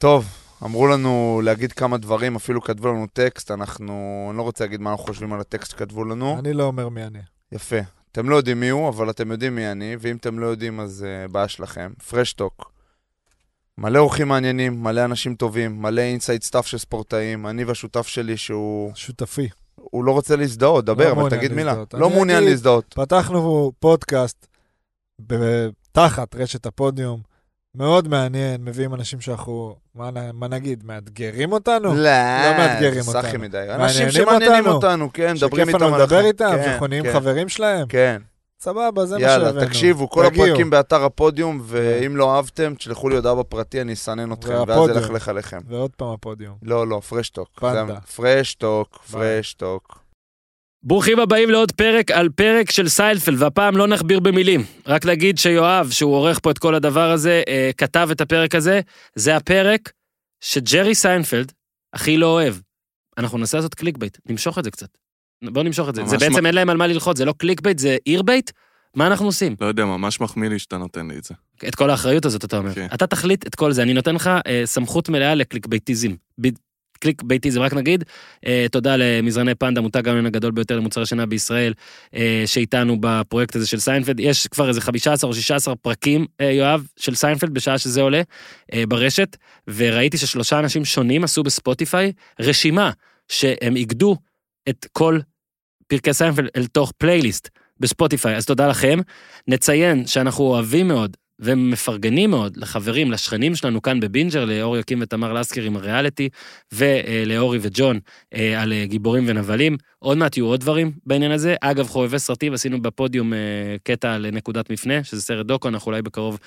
טוב, אמרו לנו להגיד כמה דברים, אפילו כתבו לנו טקסט, אנחנו... אני לא רוצה להגיד מה אנחנו חושבים על הטקסט שכתבו לנו. אני לא אומר מי אני. יפה. אתם לא יודעים מי הוא, אבל אתם יודעים מי אני, ואם אתם לא יודעים, אז אה, בעיה שלכם. פרשטוק. מלא אורחים מעניינים, מלא אנשים טובים, מלא inside stuff של ספורטאים. אני והשותף שלי שהוא... שותפי. הוא לא רוצה להזדהות, דבר, לא אבל תגיד מילה. להזדהות. לא מעוניין להזדהות. פתחנו פודקאסט תחת רשת הפודיום, מאוד מעניין, מביאים אנשים שאנחנו, מה, מה נגיד, מאתגרים אותנו? לא, מאתגרים זה סחי אותנו. מדי. אנשים שמעניינים אותנו. אותנו, כן, מדברים שכיף איתם לנו על לדבר החיים. איתם, כן, שאנחנו נהיים כן, חברים שלהם? כן. סבבה, זה מה שהבאנו. יאללה, תקשיבו, כל תגיעו. הפרקים באתר הפודיום, ואם לא אהבתם, תשלחו לי הודעה בפרטי, אני אסנן אתכם, ואז והפודיום. אלכלך עליכם. ועוד פעם הפודיום. לא, לא, פרשטוק. פנדה. פרשטוק. פרשטוק. ברוכים הבאים לעוד פרק על פרק של סיינפלד, והפעם לא נכביר במילים. רק להגיד שיואב, שהוא עורך פה את כל הדבר הזה, אה, כתב את הפרק הזה. זה הפרק שג'רי סיינפלד הכי לא אוהב. אנחנו ננסה לעשות clickbait, נמשוך את זה קצת. בואו נמשוך את זה. זה בעצם מ- אין להם על מה ללחוץ, זה לא clickbait, זה ear bait? מה אנחנו עושים? לא יודע, ממש מחמיא לי שאתה נותן לי את זה. את כל האחריות הזאת אתה אומר. כן. אתה תחליט את כל זה, אני נותן לך אה, סמכות מלאה ל clickbaitism. ב- clickbaitism, רק נגיד, אה, תודה למזרני פנדה, מותג המנון הגדול ביותר למוצרי שינה בישראל, אה, שאיתנו בפרויקט הזה של סיינפלד. יש כבר איזה 15 או 16 פרקים, אה, יואב, של סיינפלד, בשעה שזה עולה, אה, ברשת, וראיתי ששלושה אנשים שונים עשו בספוטיפיי רשימה שהם איגדו את כל פרקי סיינפלד אל תוך פלייליסט בספוטיפיי, אז תודה לכם. נציין שאנחנו אוהבים מאוד ומפרגנים מאוד לחברים, לשכנים שלנו כאן בבינג'ר, לאור יקים ותמר לסקר עם הריאליטי, ולאורי וג'ון אה, על אה, גיבורים ונבלים. עוד מעט יהיו עוד דברים בעניין הזה. אגב, חובבי סרטים, עשינו בפודיום אה, קטע על נקודת מפנה, שזה סרט דוקו, אנחנו אולי בקרוב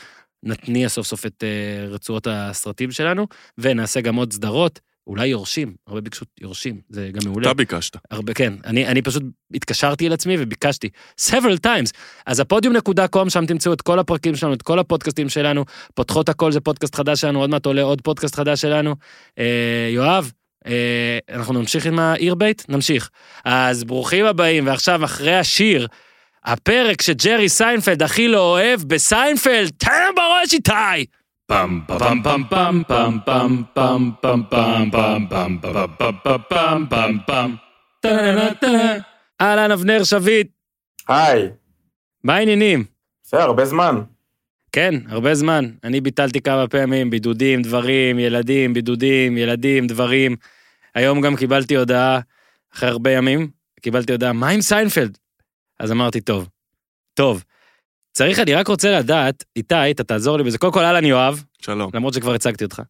נתניע סוף סוף את רצועות הסרטים שלנו, ונעשה גם עוד סדרות. אולי יורשים, הרבה ביקשו יורשים, זה גם מעולה. אתה ביקשת. הרבה, כן. אני, אני פשוט התקשרתי אל עצמי וביקשתי several times. אז הפודיום נקודה קום, שם תמצאו את כל הפרקים שלנו, את כל הפודקאסטים שלנו. פותחות הכל זה פודקאסט חדש שלנו, עוד מעט עולה עוד פודקאסט חדש שלנו. אה, יואב, אה, אנחנו נמשיך עם העיר בית? נמשיך. אז ברוכים הבאים, ועכשיו אחרי השיר, הפרק שג'רי סיינפלד הכי לא אוהב בסיינפלד, תן בראש איתי! פעם פעם פעם פעם פעם פעם פעם פעם פעם פעם פעם פעם פעם טה-נה-נה-טה. אהלן אבנר שביט, היי, מה העניינים? בסדר, הרבה זמן. כן, הרבה זמן. אני ביטלתי כמה פעמים, בידודים, דברים, ילדים, בידודים, ילדים, דברים. היום גם קיבלתי הודעה, אחרי הרבה ימים, קיבלתי הודעה, מה עם סיינפלד? אז אמרתי, טוב, טוב. צריך, אני רק רוצה לדעת, איתי, אתה תעזור לי בזה. קודם כל, אהלן יואב, שלום. למרות שכבר הצגתי אותך.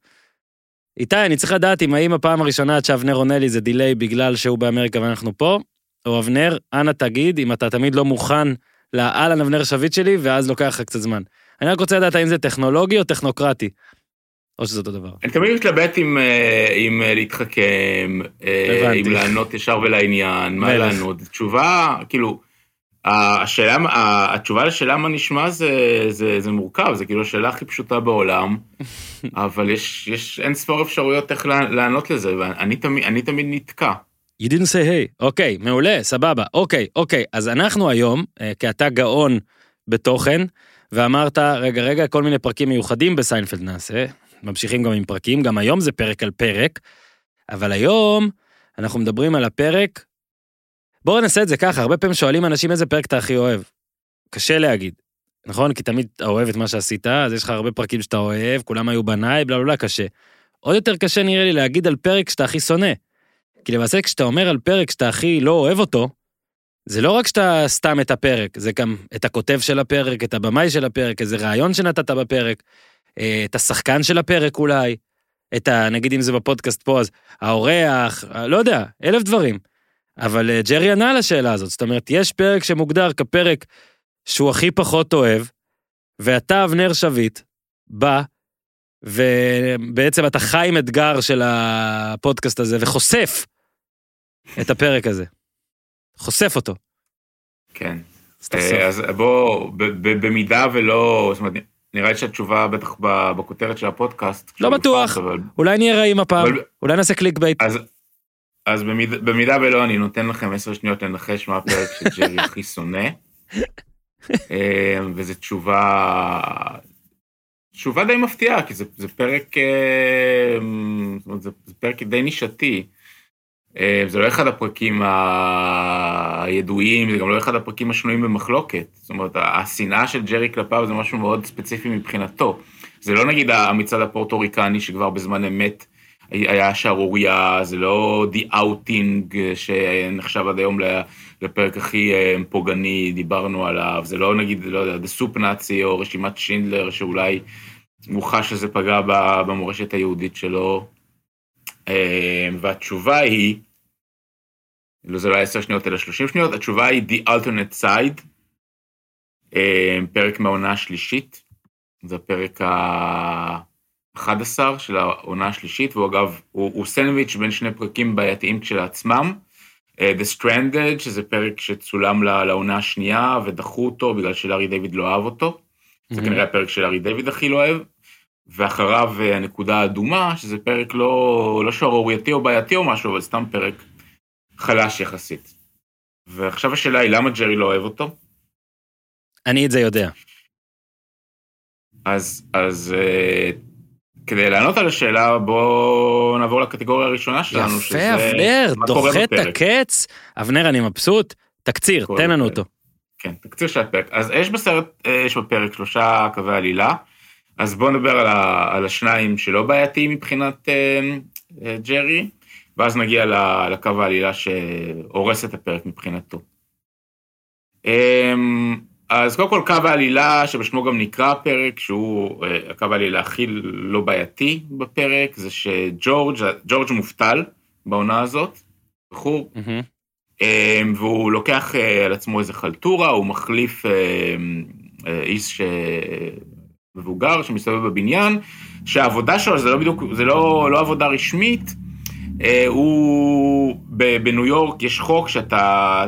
איתי, אני צריך לדעת אם האם הפעם הראשונה עד שאבנר עונה לי זה דיליי בגלל שהוא באמריקה ואנחנו פה, או אבנר, אנא תגיד אם אתה תמיד לא מוכן לאהלן אבנר שביט שלי, ואז לוקח לך קצת זמן. אני רק רוצה לדעת האם זה טכנולוגי או טכנוקרטי. או שזה אותו דבר. אני תמיד מתלבט אם, אה, אה, להתחכם, אה. אם לענות ישר ולעניין, מה. לענות. תשובה, כאילו, השאלה, התשובה לשאלה מה נשמע זה, זה, זה מורכב, זה כאילו השאלה הכי פשוטה בעולם, אבל יש, יש אין ספור אפשרויות איך לע- לענות לזה, ואני תמיד, אני תמיד נתקע. You didn't say hey. אוקיי, מעולה, סבבה. אוקיי, אוקיי. אז אנחנו היום, אה, כי אתה גאון בתוכן, ואמרת, רגע, רגע, כל מיני פרקים מיוחדים בסיינפלד נעשה. ממשיכים גם עם פרקים, גם היום זה פרק על פרק, אבל היום אנחנו מדברים על הפרק... בואו נעשה את זה ככה, הרבה פעמים שואלים אנשים איזה פרק אתה הכי אוהב. קשה להגיד, נכון? כי תמיד אתה אוהב את מה שעשית, אז יש לך הרבה פרקים שאתה אוהב, כולם היו בניי, בלה בלה בלה, קשה. עוד יותר קשה נראה לי להגיד על פרק שאתה הכי שונא. כי למעשה כשאתה אומר על פרק שאתה הכי לא אוהב אותו, זה לא רק שאתה סתם את הפרק, זה גם את הכותב של הפרק, את הבמאי של הפרק, איזה רעיון שנתת בפרק, אה, את השחקן של הפרק אולי, את ה... נגיד אם זה בפודקאסט פה, אז האורח, אה, לא יודע, אלף דברים. אבל אה, ג'רי ענה על השאלה הזאת, זאת אומרת, יש פרק שמוגדר כפרק שהוא הכי פחות אוהב, ואתה, אבנר שביט, בא, ובעצם אתה חי עם אתגר של הפודקאסט הזה, וחושף את הפרק הזה. חושף אותו. כן. אז. אה, בוא, במידה ולא, זאת אומרת, נראה לי שהתשובה בטח בכותרת של הפודקאסט. לא בטוח. אולי נהיה רעים הפעם, אולי נעשה קליק בייט. אז, אז במידה, ולא, אני נותן לכם עשר שניות לנחש מה הפרק שג'רי הכי שונא. אה, וזו תשובה תשובה די מפתיעה, כי זה, זה פרק, אה, זאת אומרת, זה, זה פרק די נישתי. אה, זה לא אחד הפרקים הידועים, זה גם לא אחד הפרקים השנויים במחלוקת. זאת אומרת, השנאה של ג'רי כלפיו זה משהו מאוד ספציפי מבחינתו. זה לא נגיד המצעד הפורטוריקני שכבר בזמן אמת היה שערורייה, זה לא The Outing שנחשב עד היום לפרק הכי אה, פוגעני, דיברנו עליו, זה לא נגיד, לא יודע, The Soup Nazi או רשימת שינדלר, שאולי הוא חש שזה פגע במורשת היהודית שלו. אה, והתשובה היא, לא זה לא היה 10 שניות אלא 30 שניות, התשובה היא The Alternate Side, אה, פרק מהעונה השלישית, זה הפרק ה-11 של העונה השלישית, והוא אגב, הוא, הוא סנדוויץ' בין שני פרקים בעייתיים כשלעצמם. Uh, The Stranded, שזה פרק שצולם לעונה השנייה, ודחו אותו בגלל שלארי דיוויד לא אהב אותו. זה כנראה הפרק שלארי דיוויד הכי לא אוהב. ואחריו uh, הנקודה האדומה, שזה פרק לא, לא שערורייתי או בעייתי או משהו, אבל סתם פרק חלש יחסית. ועכשיו השאלה היא, למה ג'רי לא אוהב אותו? אני את זה יודע. אז, אז uh, כדי לענות על השאלה, בואו נעבור לקטגוריה הראשונה שלנו, יפה, אבנר, דוחה את הקץ. אבנר, אני מבסוט. תקציר, תן לנו אותו. כן, תקציר של הפרק. אז יש בסרט, אה, יש בפרק שלושה קווי עלילה, אז בואו נדבר על, ה, על השניים שלא בעייתיים מבחינת אה, אה, ג'רי, ואז נגיע לקו העלילה שהורס את הפרק מבחינתו. אה, אז קודם כל קו העלילה, שבשמו גם נקרא הפרק, שהוא uh, הקו העלילה הכי לא בעייתי בפרק, זה שג'ורג', ג'ורג' מובטל בעונה הזאת, בחור, mm-hmm. והוא לוקח uh, על עצמו איזה חלטורה, הוא מחליף uh, איש uh, מבוגר שמסתובב בבניין, שהעבודה שלו זה לא בדיוק, זה לא, לא עבודה רשמית, הוא, בניו יורק יש חוק שאתה...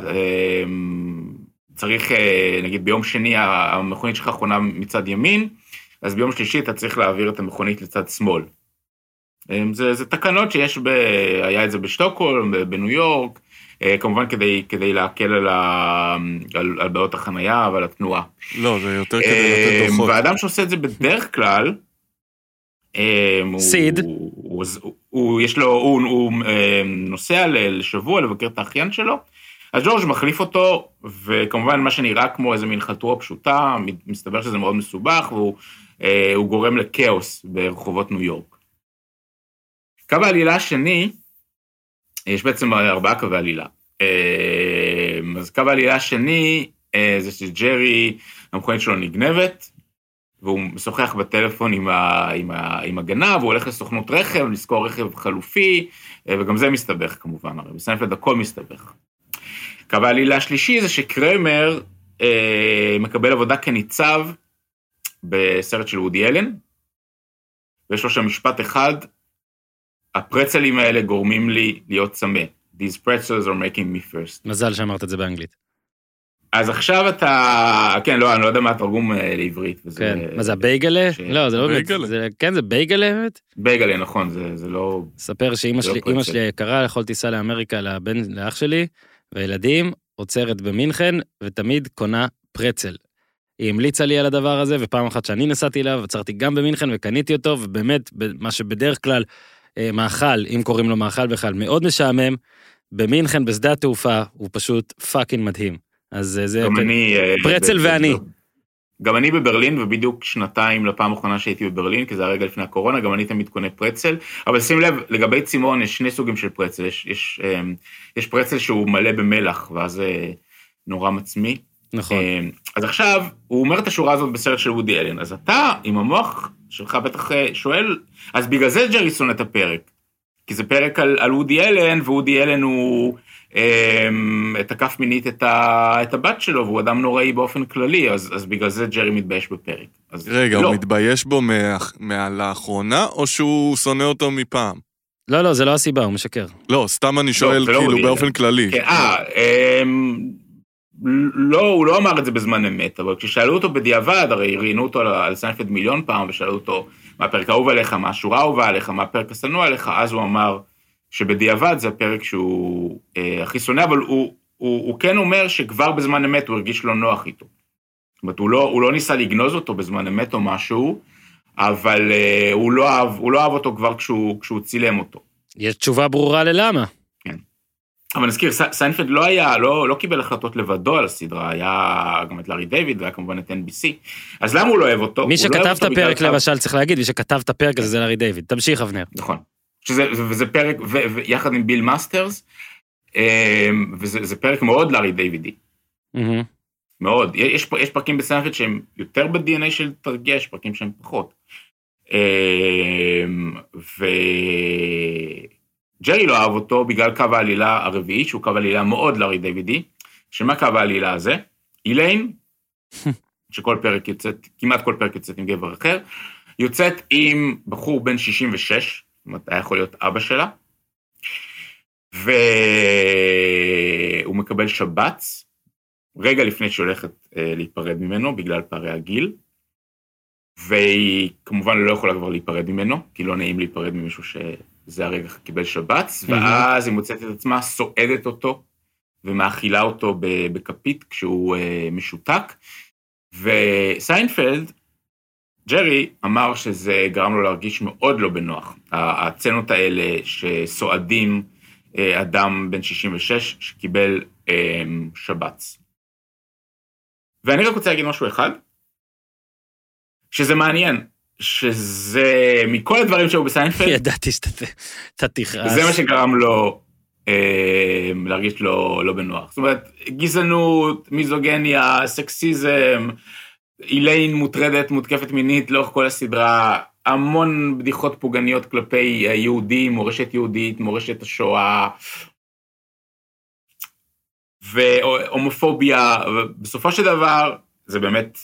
צריך, אה, נגיד ביום שני המכונית שלך חונה מצד ימין, אז ביום שלישי אתה צריך להעביר את המכונית לצד שמאל. אה, זה, זה תקנות שיש, ב, היה את זה בשטוקהולם, בניו יורק, אה, כמובן כדי, כדי להקל על, ה, על, על בעיות החנייה ועל התנועה. לא, זה יותר כדי לתת דוחות. והאדם שעושה את זה בדרך כלל, סיד. הוא, הוא, הוא, הוא, יש לו, הוא, הוא נוסע לשבוע לבקר את האחיין שלו, אז ג'ורג' מחליף אותו, וכמובן מה שנראה כמו איזה מין חלטורה פשוטה, מסתבר שזה מאוד מסובך, והוא אה, גורם לכאוס ברחובות ניו יורק. קו העלילה השני, יש בעצם ארבעה קווי עלילה. אה, אז קו העלילה השני אה, זה שג'רי, המכונית שלו נגנבת, והוא משוחח בטלפון עם, ה, עם, ה, עם הגנב, הוא הולך לסוכנות רכב, לשכור רכב חלופי, אה, וגם זה מסתבך כמובן, הרי בסיינפלד הכל מסתבך. קו העלילה השלישי זה שקרמר אה, מקבל עבודה כניצב בסרט של וודי אלן, ויש לו שם משפט אחד, הפרצלים האלה גורמים לי להיות צמא. These pretzels are making me first. מזל שאמרת את זה באנגלית. אז עכשיו אתה, כן, לא, אני לא יודע מה התרגום אה, לעברית. וזה, כן, מה זה הבייגלה? ש... לא, זה לא באמת, זה, כן, זה בייגלה באמת? בייגלה, נכון, זה, זה לא... ספר שאימא שלי, לא שלי יקרה, יכולתי לנסוע לאמריקה לבן, לאח שלי, והילדים, עוצרת במינכן, ותמיד קונה פרצל. היא המליצה לי על הדבר הזה, ופעם אחת שאני נסעתי אליו, עצרתי גם במינכן וקניתי אותו, ובאמת, מה שבדרך כלל אה, מאכל, אם קוראים לו מאכל בכלל, מאוד משעמם, במינכן, בשדה התעופה, הוא פשוט fucking מדהים. אז אה, זה... גם אני... אה, פרצל ואני. גם אני בברלין, ובדיוק שנתיים לפעם האחרונה שהייתי בברלין, כי זה הרגע לפני הקורונה, גם אני תמיד קונה פרצל. אבל שים לב, לגבי צימון יש שני סוגים של פרצל. יש, יש, אמ, יש פרצל שהוא מלא במלח, ואז זה נורא מצמיא. נכון. אמ, אז עכשיו, הוא אומר את השורה הזאת בסרט של וודי אלן, אז אתה, עם המוח שלך בטח אה, שואל, אז בגלל זה ג'רי שונא את הפרק. כי זה פרק על, על וודי אלן, ווודי אלן הוא... אמ, תקף מינית את, ה, את הבת שלו, והוא אדם נוראי באופן כללי, אז, אז בגלל זה ג'רי מתבייש בפרק. אז רגע, לא. הוא מתבייש בו מלאחרונה, או שהוא שונא אותו מפעם? לא, לא, זה לא הסיבה, הוא משקר. לא, סתם אני שואל, זה לא כאילו, וודי באופן. כללי. כן, אה, אמ, לא, הוא לא אמר את זה בזמן אמת, אבל כששאלו אותו בדיעבד, הרי ראיינו אותו על, על סיינפלד מיליון פעם, ושאלו אותו, מה הפרק האהוב עליך, מה השורה האהובה עליך, מה הפרק השנוא עליך, אז הוא אמר שבדיעבד זה הפרק שהוא אה, הכי שונא, אבל הוא, הוא, הוא כן אומר שכבר בזמן אמת הוא הרגיש לא נוח איתו. זאת אומרת, הוא לא, הוא לא ניסה לגנוז אותו בזמן אמת או משהו, אבל אה, הוא לא אהב, הוא לא אהב אותו כבר כשהוא, כשהוא צילם אותו. יש תשובה ברורה ללמה. אבל נזכיר, סיינפלד לא היה, לא, לא קיבל החלטות לבדו על הסדרה, היה גם את לארי דיוויד והיה כמובן את NBC. אז למה הוא לא אוהב אותו? מי לא שכתב אותו את הפרק למשל, צריך להגיד, מי שכתב את הפרק הזה זה לארי דיוויד. תמשיך, אבנר. נכון. שזה, וזה פרק, ו, ויחד עם ביל מאסטרס, אמ, וזה זה פרק מאוד לארי דיווידי, מהמם. מאוד. יש, יש פרקים בסיינפלד שהם יותר ב-DNA של תרגיע, יש פרקים שהם פחות. אמ, וג'רי לא אהב אותו בגלל קו העלילה הרביעי, שהוא קו עלילה מאוד לארי דיווידי, שמה קו העלילה הזה? איליין, שכל פרק יוצאת, כמעט כל פרק יוצאת עם גבר אחר, יוצאת עם בחור בן 66, אומרת, היה יכול להיות אבא שלה, והוא מקבל שבץ, רגע לפני שהיא הולכת אה, להיפרד ממנו, בגלל פערי הגיל, והיא כמובן לא יכולה כבר להיפרד ממנו, כי לא נעים להיפרד ממישהו שזה הרגע קיבל שבץ, ואז היא מוצאת את עצמה סועדת אותו ומאכילה אותו בכפית כשהוא אה, משותק, וסיינפלד, ג'רי אמר שזה גרם לו להרגיש מאוד לא בנוח. הצנות האלה שסועדים אה, אדם בן 66 שקיבל אה, שבץ. ואני רק רוצה להגיד משהו אחד, שזה מעניין, שזה מכל הדברים שהיו בסיינפלד, ידעתי שאתה אתה תכעס. זה מה שגרם לו אה, להרגיש לא, לא בנוח. זאת אומרת, גזענות, מיזוגניה, סקסיזם, איליין מוטרדת, מותקפת מינית לאורך כל הסדרה, המון בדיחות פוגעניות כלפי יהודים, מורשת יהודית, מורשת השואה, והומופוביה, ובסופו של דבר, זה באמת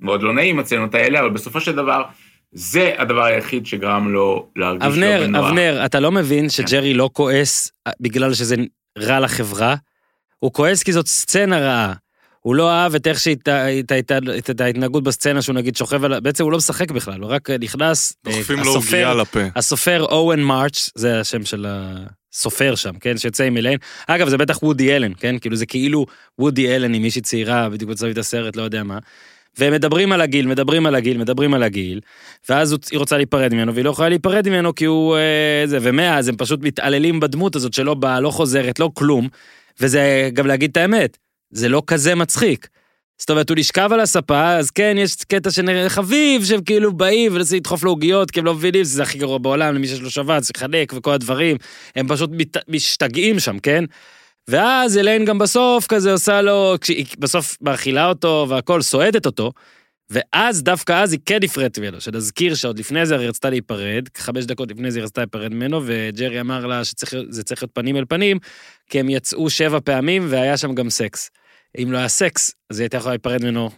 מאוד לא נעים הצנות האלה, אבל בסופו של דבר, זה הדבר היחיד שגרם לו להרגיש לא אבנר, בנוח. אבנר, אתה לא מבין כן. שג'רי לא כועס בגלל שזה רע לחברה? הוא כועס כי זאת סצנה רעה. הוא לא אהב את איך שהת- את ההת- את את ההתנהגות בסצנה שהוא נגיד שוכב על... בעצם הוא לא משחק בכלל, הוא רק נכנס... אה, דוחפים לו עוגיה לפה. הסופר אוהן מרץ', זה השם של הסופר שם, כן? שיוצא עם אליין. אגב, זה בטח וודי אלן, כן? כאילו זה כאילו וודי אלן עם מישהי צעירה, בדיוק בצוות הסרט, לא יודע מה. והם מדברים על הגיל, מדברים על הגיל, מדברים על הגיל, ואז היא רוצה להיפרד ממנו, והיא לא יכולה להיפרד ממנו כי הוא... אה, זה, ומאז הם פשוט מתעללים בדמות הזאת שלא באה, לא חוזרת, לא כלום. וזה גם להגיד את האמת, זה לא כזה מצחיק. זאת אומרת, הוא נשכב על הספה, אז כן, יש קטע שנראה חביב, שהם כאילו באים ומנסים לדחוף לו עוגיות, כי הם לא מבינים שזה הכי גרוע בעולם, למי שיש לו שבץ, לחנק וכל הדברים. הם פשוט מת, משתגעים שם, כן? ואז אליין גם בסוף כזה עושה לו, כשהיא בסוף מאכילה אותו והכל, סועדת אותו, ואז, דווקא אז היא כן נפרדת ממנו, שנזכיר שעוד לפני זה הרי רצתה להיפרד, חמש דקות לפני זה היא רצתה להיפרד ממנו, וג'רי אמר לה שזה צריך להיות פנים אל פנים, כי הם יצאו שבע פעמים והיה שם גם סקס. אם לא היה סקס, אז היא הייתה יכולה להיפרד ממנו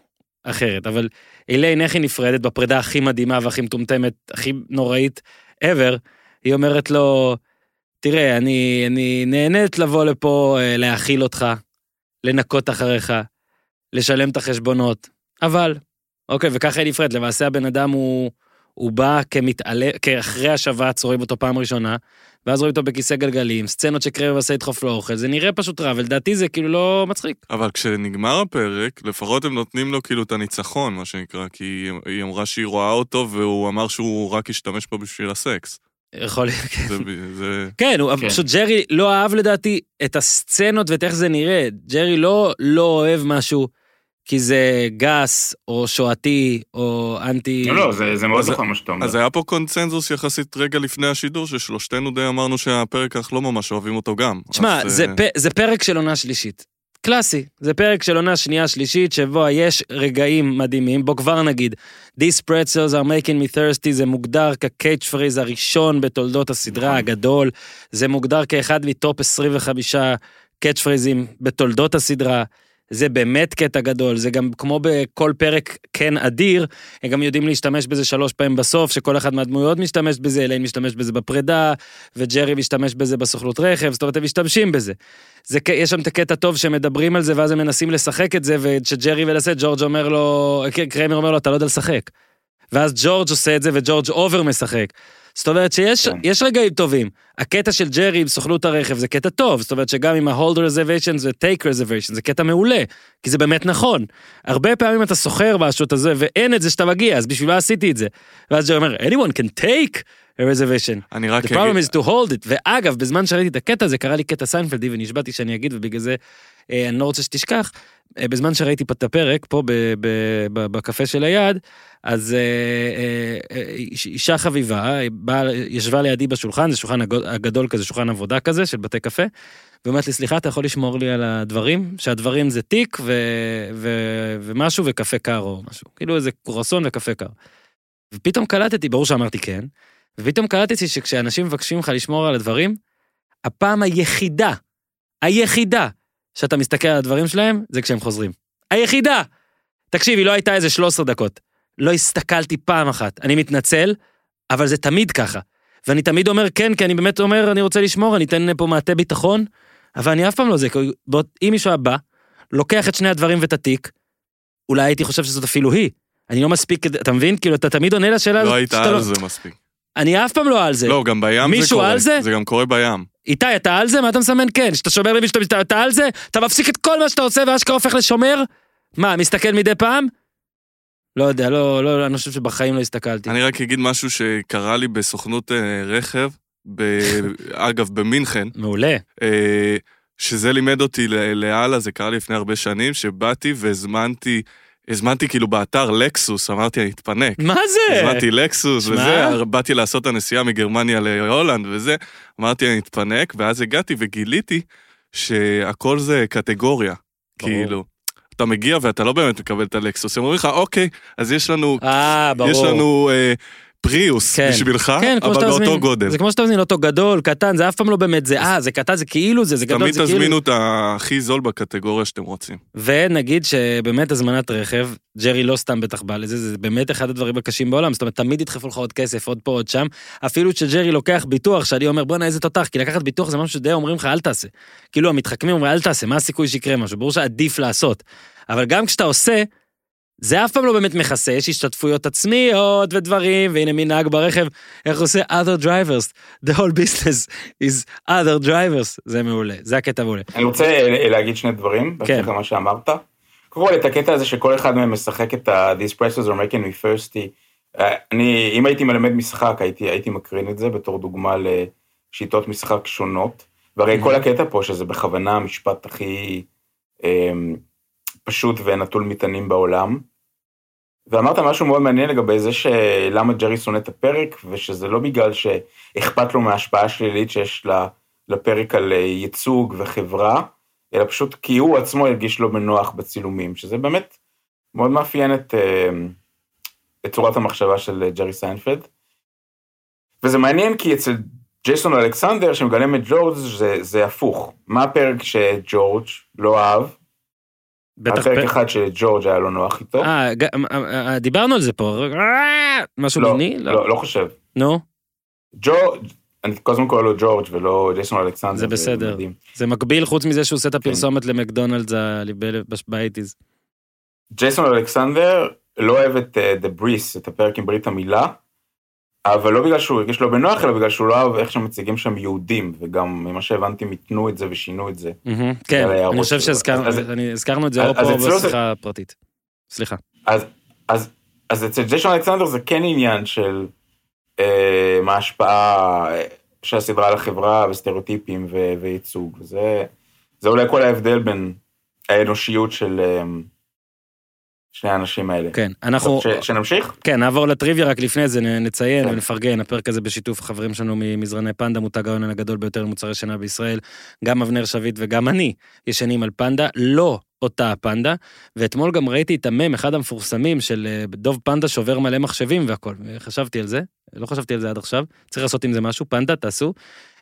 אחרת. אבל אליין, איך היא נפרדת בפרידה הכי מדהימה והכי מטומטמת, הכי נוראית ever, היא אומרת לו, תראה, אני, אני נהנית לבוא לפה, אה, להאכיל אותך, לנקות אחריך, לשלם את החשבונות, אבל, אוקיי, וככה היא נפרדת. למעשה הבן אדם הוא, הוא בא כמתעלה, כאחרי השבץ, רואים אותו פעם ראשונה, ואז רואים אותו בכיסא גלגלים, סצנות שקרב עושה לדחוף לו אוכל, זה נראה פשוט רע, ולדעתי זה כאילו לא מצחיק. אבל כשנגמר הפרק, לפחות הם נותנים לו כאילו את הניצחון, מה שנקרא, כי היא אמרה שהיא רואה אותו, והוא אמר שהוא רק השתמש בו בשביל הסקס. יכול להיות, כן. זה... כן, הוא, כן. פשוט ג'רי לא אהב לדעתי את הסצנות ואת איך זה נראה. ג'רי לא, לא אוהב משהו כי זה גס, או שואתי, או אנטי... לא, לא, זה, זה מאוד נכון מה שאתה אומר. אז היה פה קונצנזוס יחסית רגע לפני השידור, ששלושתנו די אמרנו שהפרק אנחנו לא ממש אוהבים אותו גם. תשמע, אז, זה, אה, פ, זה פרק של עונה שלישית. קלאסי, זה פרק של עונה שנייה שלישית, שבו יש רגעים מדהימים, בוא כבר נגיד, These pretzels are making me thirsty, זה מוגדר כקייץ' פריז הראשון בתולדות הסדרה נכון. הגדול, זה מוגדר כאחד מטופ 25 קאץ' פריזים בתולדות הסדרה. זה באמת קטע גדול, זה גם כמו בכל פרק כן אדיר, הם גם יודעים להשתמש בזה שלוש פעמים בסוף, שכל אחד מהדמויות משתמש בזה, איליין משתמש בזה בפרידה, וג'רי משתמש בזה בסוכנות רכב, זאת אומרת, הם משתמשים בזה. זה, יש שם את הקטע טוב שמדברים על זה, ואז הם מנסים לשחק את זה, וכשג'רי מנסה, ג'ורג' אומר לו, קריימר אומר לו, אתה לא יודע לשחק. ואז ג'ורג' עושה את זה, וג'ורג' אובר משחק. זאת אומרת שיש כן. יש רגעים טובים. הקטע של ג'רי עם סוכנות הרכב זה קטע טוב, זאת אומרת שגם עם ה-hold reservation ו-take reservation זה קטע מעולה, כי זה באמת נכון. הרבה פעמים אתה סוחר משהו הזה ואין את זה שאתה מגיע, אז בשביל מה עשיתי את זה? ואז ג'רי אומר, anyone can take a reservation. אני רק The problem is to hold it. ואגב, בזמן שראיתי את הקטע הזה, קרה לי קטע סיינפלדי ונשבעתי שאני אגיד, ובגלל זה אה, אני לא רוצה שתשכח. אה, בזמן שראיתי את הפרק, פה ב- ב- ב- בקפה של היד, אז אה, אה, אה, איש- אישה חביבה, אה, באה, ישבה לידי בשולחן, זה שולחן הגדול כזה, שולחן עבודה כזה, של בתי קפה, ואומרת לי, סליחה, אתה יכול לשמור לי על הדברים? שהדברים זה תיק ו- ו- ומשהו וקפה קר או משהו. כאילו איזה קרואסון וקפה קר. ופתאום קלטתי, ברור שאמרתי כן, ופתאום קלטתי שכשאנשים מבקשים לך לשמור על הדברים, הפעם היחידה, היחידה, שאתה מסתכל על הדברים שלהם, זה כשהם חוזרים. היחידה! תקשיב, היא לא הייתה איזה 13 דקות. לא הסתכלתי פעם אחת. אני מתנצל, אבל זה תמיד ככה. ואני תמיד אומר כן, כי אני באמת אומר, אני רוצה לשמור, אני אתן פה מעטה ביטחון, אבל אני אף פעם לא זה, כי אם מישהו הבא, לוקח את שני הדברים ואת התיק, אולי הייתי חושב שזאת אפילו היא. אני לא מספיק, אתה מבין? כאילו, אתה תמיד עונה לשאלה לא הזאת היית שאתה על זה מספיק. אני אף פעם לא על זה. לא, גם בים זה מישהו קורה. על זה? זה גם קורה בים. איתי, אתה על זה? מה אתה מסמן כן? כשאתה שומר למישהו, אתה- אתה על זה? אתה מפסיק את כל מה שאתה עושה ואשכרה הופך לשומר? מה, מסתכל מדי פעם? לא יודע, לא, לא, אני חושב שבחיים לא הסתכלתי. אני רק אגיד משהו שקרה לי בסוכנות אה, רכב, אגב, במינכן, מעולה. אה, שזה לימד אותי לאללה, זה קרה לי לפני הרבה שנים, שבאתי והזמנתי, הזמנתי כאילו באתר לקסוס, אמרתי, אני אתפנק. מה זה? הזמנתי לקסוס. וזה, באתי לעשות את הנסיעה מגרמניה להולנד וזה, אמרתי אני אתפנק, ואז הגעתי וגיליתי שהכל זה קטגוריה, ברור. כאילו. אתה מגיע ואתה לא באמת מקבל את הלקסוס, הם אומרים לך, אוקיי, אז יש לנו, אה, ברור. יש לנו אה, פריוס כן. בשבילך, כן, אבל באותו מזמין, גודל. זה כמו שאתה מזמין אותו גדול, קטן, זה אף פעם לא באמת זה, אה, זה קטן, זה כאילו זה, זה גדול, תמיד זה כאילו... תזמינו את הכי זול בקטגוריה שאתם רוצים. ונגיד שבאמת הזמנת רכב, ג'רי לא סתם בטח בא לזה, זה באמת אחד הדברים הקשים בעולם, זאת אומרת, תמיד ידחפו לך עוד כסף, עוד פה, עוד שם, אפילו כשג'רי לוקח ביטוח, שאני אומר, בואנה איזה תותח, כי לקחת ביטוח זה משהו שדי אומרים לך, אל תעשה. כאילו המתחכמים אומרים, אל תעשה, מה הסיכוי שיקרה משהו? ברור שעדיף לעשות. אבל גם כשאתה עושה, זה אף פעם לא באמת מכסה, יש השתתפויות עצמיות ודברים, והנה מי נהג ברכב, איך עושה other drivers, the whole business is other drivers, זה מעולה, זה הקטע מעולה. אני רוצה להגיד שני דברים, כן. למה שאמרת. קודם כל, את הקטע הזה שכל אחד מהם משחק את ה- These prices are making me thirsty. אה, אני, אם הייתי מלמד משחק, הייתי, הייתי מקרין את זה בתור דוגמה לשיטות משחק שונות. והרי כל הקטע פה, שזה בכוונה המשפט הכי אמ, פשוט ונטול מטענים בעולם. ואמרת משהו מאוד מעניין לגבי זה שלמה ג'רי שונא את הפרק, ושזה לא בגלל שאכפת לו מההשפעה השלילית שיש לפרק על אה, ייצוג וחברה, אלא פשוט כי הוא עצמו הרגיש לא בנוח בצילומים, שזה באמת מאוד מאפיין את, אה, את צורת המחשבה של אה, ג'רי סיינפלד. וזה מעניין כי אצל ג'ייסון אלכסנדר שמגלם את ג'ורג' זה, זה הפוך. מה הפרק שג'ורג' לא אהב? בטח הפרק פ- אחד שג'ורג' היה לו נוח איתו. אה, ג- אה, אה, דיברנו על זה פה, אה, משהו לא, מיני? לא, לא חושב. נו, ג'ורג', אני כל הזמן קורא לו ג'ורג' ולא ג'ייסון אלכסנדר. זה בסדר. זה מקביל חוץ מזה שהוא עושה את כן. הפרסומת למקדונלדס באייטיז. ג'ייסון אלכסנדר לא אוהב את אה, The Breeze, את הפרק עם ברית המילה, אבל לא בגלל שהוא הרגיש לא בנוח, אלא בגלל שהוא לא אהב איך שמציגים שם יהודים, וגם ממה שהבנתי, מיתנו את זה ושינו את זה. כן, אני חושב. שהזכרנו את זה או פה אצלו זה- בשיחה פרטית. סליחה. אז, אצל ג'ייסון אלכסנדר זה כן עניין של אה, מה ההשפעה אה, של הסדרה על החברה וסטריאוטיפים וייצוג. זה, זה אולי כל ההבדל בין האנושיות של אה, שני האנשים האלה. כן, אנחנו, ש, שנמשיך? כן, נעבור לטריוויה רק לפני זה, נציין כן. ונפרגן, הפרק הזה בשיתוף החברים שלנו ממזרני פנדה, מותג ההון הגדול ביותר למוצרי שינה בישראל. גם אבנר שביט וגם אני ישנים על פנדה, לא אותה הפנדה, ואתמול גם ראיתי את המם, אחד המפורסמים של אה, דוב פנדה שובר מלא מחשבים והכל, חשבתי על זה, לא חשבתי על זה עד עכשיו, צריך לעשות עם זה משהו, פנדה, תעשו.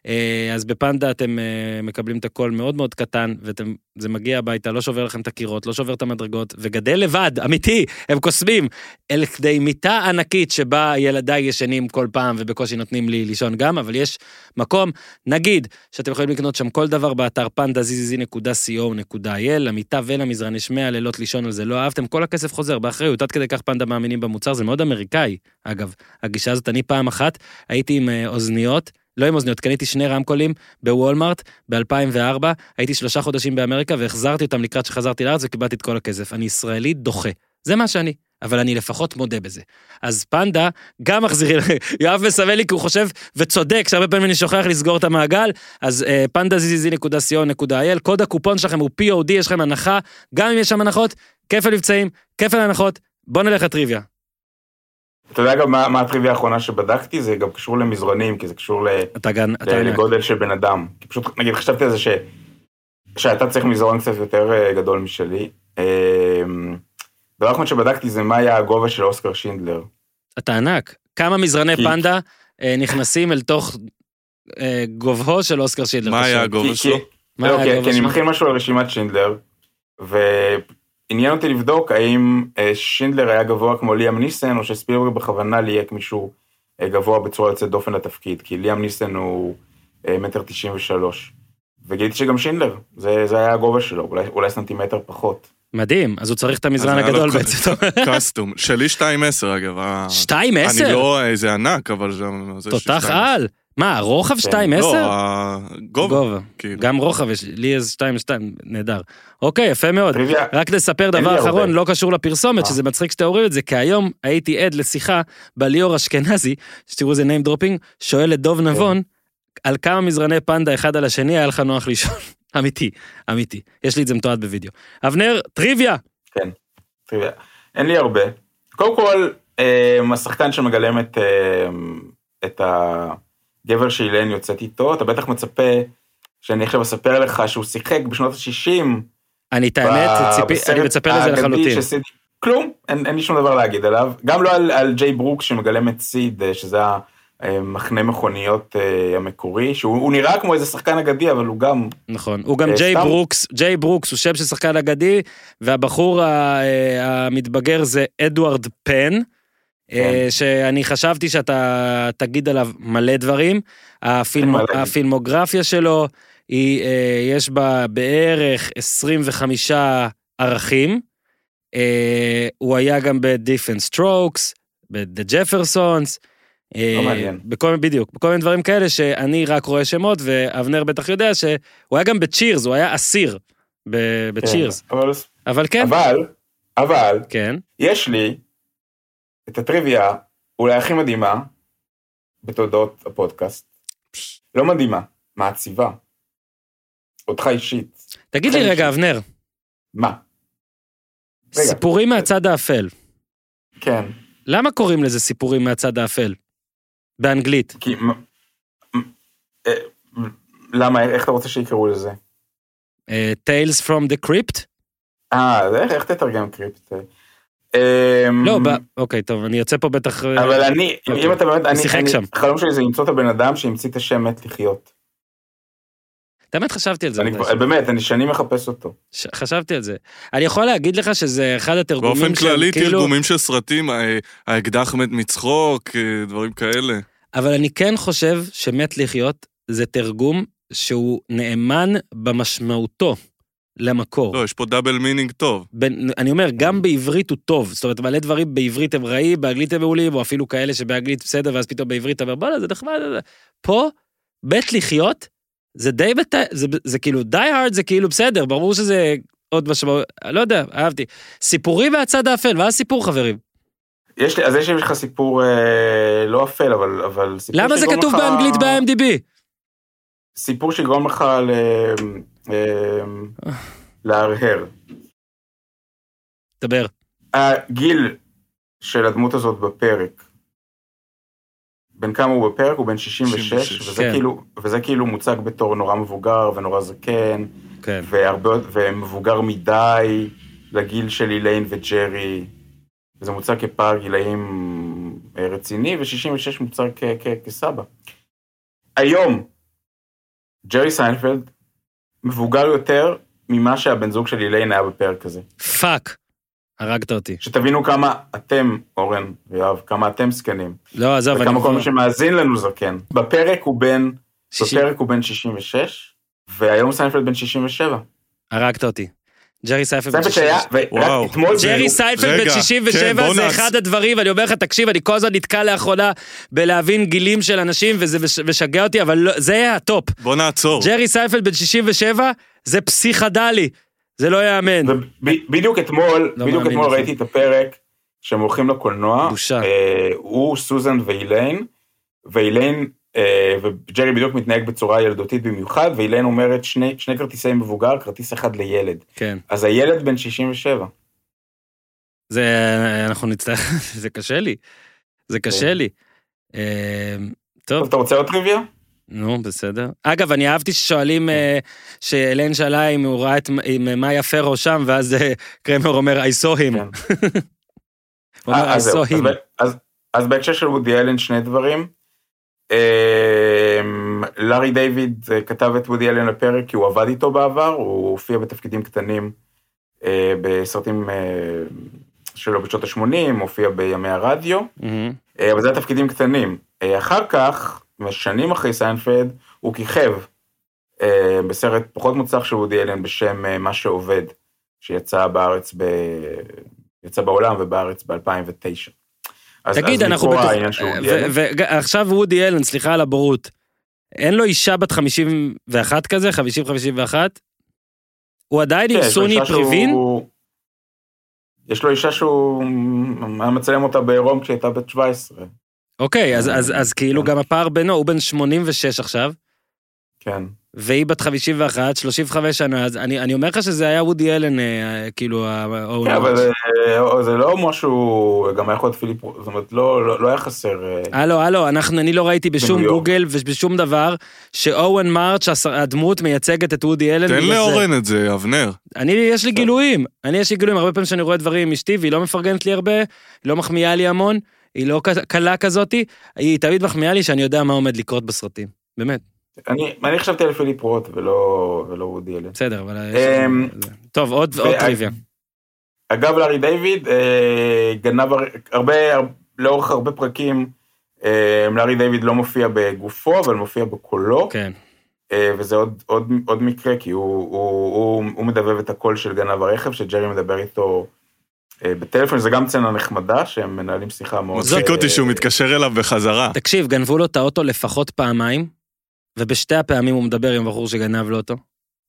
אה, אז בפנדה אתם אה, מקבלים את הכל מאוד מאוד קטן, וזה מגיע הביתה, לא שובר לכם את הקירות, לא שובר את המדרגות, וגדל לבד, אמיתי, הם קוסמים, אל כדי מיטה ענקית שבה ילדיי ישנים כל פעם ובקושי נותנים לי לישון גם, אבל יש מקום, נגיד, שאתם יכולים לקנות שם כל דבר באתר פנדה zzz.co.il, למיטה ולמזרן יש 100 לילות לישון על זה, לא אהבתם, כל הכסף חוזר באחריות, עד כדי כך פנדה מאמינים במוצר, זה מאוד אמריקאי, אגב, הגישה הזאת, אני פעם אחת הייתי עם אה, אוזניות, לא עם אוזניות, קניתי שני רמקולים בוולמארט ב-2004, הייתי שלושה חודשים באמריקה והחזרתי אותם לקראת שחזרתי לארץ וקיבלתי את כל הכסף. אני ישראלי דוחה. זה מה שאני, אבל אני לפחות מודה בזה. אז פנדה גם מחזירים, יואב מסמן לי כי הוא חושב וצודק שהרבה פעמים אני שוכח לסגור את המעגל, אז אה, פנדה zzz.co.il, קוד הקופון שלכם הוא POD, יש לכם הנחה, גם אם יש שם הנחות, כפל מבצעים, כפל הנחות, בוא נלך לטריוויה. אתה יודע גם מה, מה הטריוויה האחרונה שבדקתי? זה גם קשור למזרנים, כי זה קשור ל, אתה גם, אתה. לגודל של בן אדם. כי פשוט, נגיד, חשבתי על זה ש, שאתה צריך מזרון קצת יותר אה, גדול משלי. אה, דבר אחרון שבדקתי זה מה היה הגובה של אוסקר שינדלר. אתה ענק. כמה מזרני כי- פנדה אה, נכנסים אל תוך אה, גובהו של אוסקר שילדר? מה היה. הגובה כי- שלו? כי- מה לא, היה כי- הגובה כי אני? מכין משהו על רשימת שינדלר, ועניין אותי לבדוק האם אה, שינדלר היה גבוה כמו ליאם ניסן, או שספילברג בכוונה ליהק מישהו אה, גבוה בצורה יוצאת דופן לתפקיד, כי ליאם ניסן הוא אה, מטר תשעים ושלוש. וגיליתי שגם שינדלר, זה, זה היה הגובה שלו, אולי, אולי סנטימטר פחות. מדהים, אז הוא צריך את המזרן הגדול בעצם. קאסטום. שלי 2.10 אגב. ה- שתיים אני עשר? לא איזה ענק, אבל זה... תותח 2.10. על. מה, רוחב שתיים לא, עשר? הגובה. גובה. כאילו. גם רוחב לי איזה שתיים שתיים, נהדר. אוקיי, יפה מאוד. רק לי דבר. אחרון, לא קשור לפרסומת, אה. שזה מצחיק שאתם אומרים את זה, כי היום הייתי עד לשיחה בליאור אשכנזי, שתראו איזה name dropping, שואל את דוב נבון, על כמה מזרני פנדה אחד על השני היה לך נוח לישון. אמיתי, אמיתי. יש לי את זה מתועד בווידאו. אבנר, טריוויה. טריוויה. אין לי הרבה. קודם כל, אה, השחקן שמגלם את, אה, את הגבר שאילן יוצאת איתו, אתה בטח מצפה שאני עכשיו אספר לך שהוא שיחק בשנות ה-60. אני את האמת, ציפי, אני מצפה לזה לחלוטין. כלום, אין, אין לי שום דבר להגיד עליו. גם לא על, על ג'יי ברוק שמגלם את סיד, אה, שזה המחנה מכוניות אה, המקורי, שהוא הוא נראה כמו איזה שחקן אגדי, אבל הוא גם... נכון, הוא גם אה, ג'יי. ברוקס, ג'יי ברוקס הוא שם של שחקן אגדי, והבחור אה, המתבגר זה אדוארד פן, אה, שאני חשבתי שאתה תגיד עליו מלא דברים. הפילמו-. הפילמוגרפיה שלו, היא, אה, יש בה בערך 25 ערכים. אה, הוא היה גם ב-Different Strokes, ב-The Jeffersons. אה. בכל, מיני- בדיוק, בכל מיני דברים כאלה שאני רק רואה שמות, ואבנר בטח יודע שהוא היה גם בצ'ירס, הוא היה אסיר בצ'ירס. כן, אבל, אבל כן, אבל, אבל, כן, יש לי את הטריוויה אולי הכי מדהימה בתולדות הפודקאסט. לא מדהימה, מעציבה. אותך אישית. תגיד לי רגע, אבנר, מה? רגע. סיפורים מהצד האפל, כן. למה קוראים לזה סיפורים מהצד האפל? באנגלית. כי... אה, למה? איך אתה רוצה שיקראו לזה? אה, Tales from the Crypt? אה, איך תתרגם קריפט? אמ, לא, אוקיי, טוב, אני יוצא פה בטח... אה, אבל אני, אם- אוקיי. אם אתה באמת, אני, שיחק שם. החלום שלי זה למצוא את הבן אדם שהמציא את השם מת לחיות. באמת חשבתי על זה. באמת, אני שנים מחפש אותו. חשבתי על זה. אני יכול להגיד לך שזה אחד התרגומים באופן כללי, כאילו... תרגומים של סרטים, אה, האקדח מת מצחוק, אה, דברים כאלה. אבל אני כן חושב שמת לחיות זה תרגום שהוא נאמן במשמעותו למקור. לא, יש פה double meaning טוב. בין, אני אומר, גם בעברית הוא טוב. זאת אומרת, מלא דברים בעברית הם רעים, באנגלית הם מעולים, או אפילו כאלה שבאנגלית בסדר, ואז פתאום בעברית אתה אומר, בואנ'ה, זה נחמד. זה- זה." פה, בית לחיות, זה די בת... זה, זה כאילו, די הארד זה כאילו בסדר, ברור שזה עוד משמעות, לא יודע, אהבתי. סיפורים מהצד האפל, מה הסיפור, חברים? יש לי, אז יש לי לך סיפור אה, לא אפל, אבל, אבל סיפור למה זה כתוב לך- באנגלית ב-IMDb? סיפור שיגרום לך ל... אה, להרהר. דבר. הגיל של הדמות הזאת בפרק, בן כמה הוא בפרק? הוא בן 66, 66, וזה, כן. כאילו, וזה כאילו מוצג בתור נורא מבוגר ונורא זקן, כן. והרבה, ומבוגר מדי לגיל של איליין וג'רי. וזה מוצג כפער גילאים אה, רציני, ו-66 מוצג כסבא. היום, ג'רי סיינפלד מבוגר יותר ממה שהבן זוג של איליין היה בפרק הזה. פאק. הרגת אותי. שתבינו כמה אתם, אורן ויואב, כמה אתם זקנים. לא, עזוב, אני... וכמה כל מי שמאזין לנו זקן. בפרק הוא בן, בפרק הוא בן 66, והיום סיינפלד בן 67. הרגת אותי. ג'רי סיינפלד בן סיינפלד שהיה, 67. וואו. ורק אתמול... ג'רי זה- סיינפלד בן רגע, 67 כן, בוא זה אחד הדברים, ואני אומר לך, תקשיב, אני כל הזמן נתקע לאחרונה בלהבין גילים של אנשים, וזה מש- משגע אותי, אבל לא- זה הטופ. בוא נעצור. ג'רי סיינפלד בן 67 זה פסיכדלי. זה לא ייאמן. וב- בדיוק אתמול, לא בדיוק אתמול. ראיתי את הפרק שהם הולכים לקולנוע. בושה. אה, הוא, סוזן ואיליין, ואיליין, וג'רי בדיוק מתנהג בצורה ילדותית במיוחד, ואיליין אומרת שני, שני כרטיסי מבוגר, כרטיס אחד לילד. כן. אז הילד בן 67. זה, אנחנו נצטרך, זה קשה לי. זה קשה לי. אה, טוב, טוב, אתה רוצה עוד טריוויה? נו, בסדר. אגב, אני אהבתי ששואלים, אה, שאלן שאלה אם הוא ראה את אם מאיה פרו שם, ואז אה, קרמר אומר, I saw him. כן. הוא אומר, אה, I זהו. saw him. אז בהקשר של וודי אלן שני דברים. אמ, לארי דיוויד אה, כתב את וודי אלן לפרק כי הוא עבד איתו בעבר, הוא הופיע בתפקידים קטנים אה, בסרטים אה, שלו בשנות ה-80, הופיע בימי הרדיו. אה, אבל זה התפקידים קטנים. אה, אחר כך, שנים אחרי סיינפלד, הוא כיכב בסרט פחות מוצלח של וודי אלן בשם מה שעובד, שיצא בארץ, ב... יצא בעולם ובארץ ב-2009. אז, תגיד, אז אנחנו וודי אלן. ועכשיו וודי אלן, סליחה על הבורות. אין לו אישה בת 51 כזה, 50-51? הוא עדיין עם כן, סוני פריבין? יש לו אישה שהוא היה מצלם אותה בעירום כשהיא הייתה בת 17. אוקיי, אז- אז אז כאילו כן. גם הפער בינו, הוא בן 86 עכשיו, כן. והיא בת 51, 35 שנה, אז אני אני אומר לך שזה היה וודי אלן, אה, כאילו, ה- כן, אבל אה, זה לא משהו, גם היה יכול להיות פיליפ, זאת אומרת, לא לא- לא היה חסר. אה, הלו, הלו, אנחנו, אני לא ראיתי בשום. גוגל ובשום דבר שאורן מרץ', הדמות מייצגת את וודי אלן. תן זה. לאורן את זה, אבנר. אני, יש לי גילויים, אני יש לי גילויים, הרבה פעמים שאני רואה דברים עם אשתי והיא לא מפרגנת לי הרבה, היא לא מחמיאה לי המון, היא לא קלה כזאתי, היא תמיד מחמיאה לי שאני יודע מה עומד לקרות בסרטים, באמת, אני אני חשבתי על פיליפ רוט ולא ולא וודי אלן. בסדר, אבל... אמ, טוב, עוד עוד טריוויה. אגב, לארי דיוויד אה, גנב הר- הרבה, הר- לאורך הרבה פרקים, אה, לארי דיוויד לא מופיע בגופו, אבל מופיע בקולו, כן, אה, וזה עוד, עוד, עוד מקרה, כי הוא, הוא, הוא, הוא מדבב את הקול של גנב הרכב, שג'רי מדבר איתו אה, בטלפון, זה גם סצנה נחמדה, שהם מנהלים שיחה מאוד... מצחיק אה, אותי שהוא מתקשר אליו בחזרה. תקשיב, גנבו לו את האוטו לפחות פעמיים, ובשתי הפעמים הוא מדבר עם הבחור שגנב לו אותו.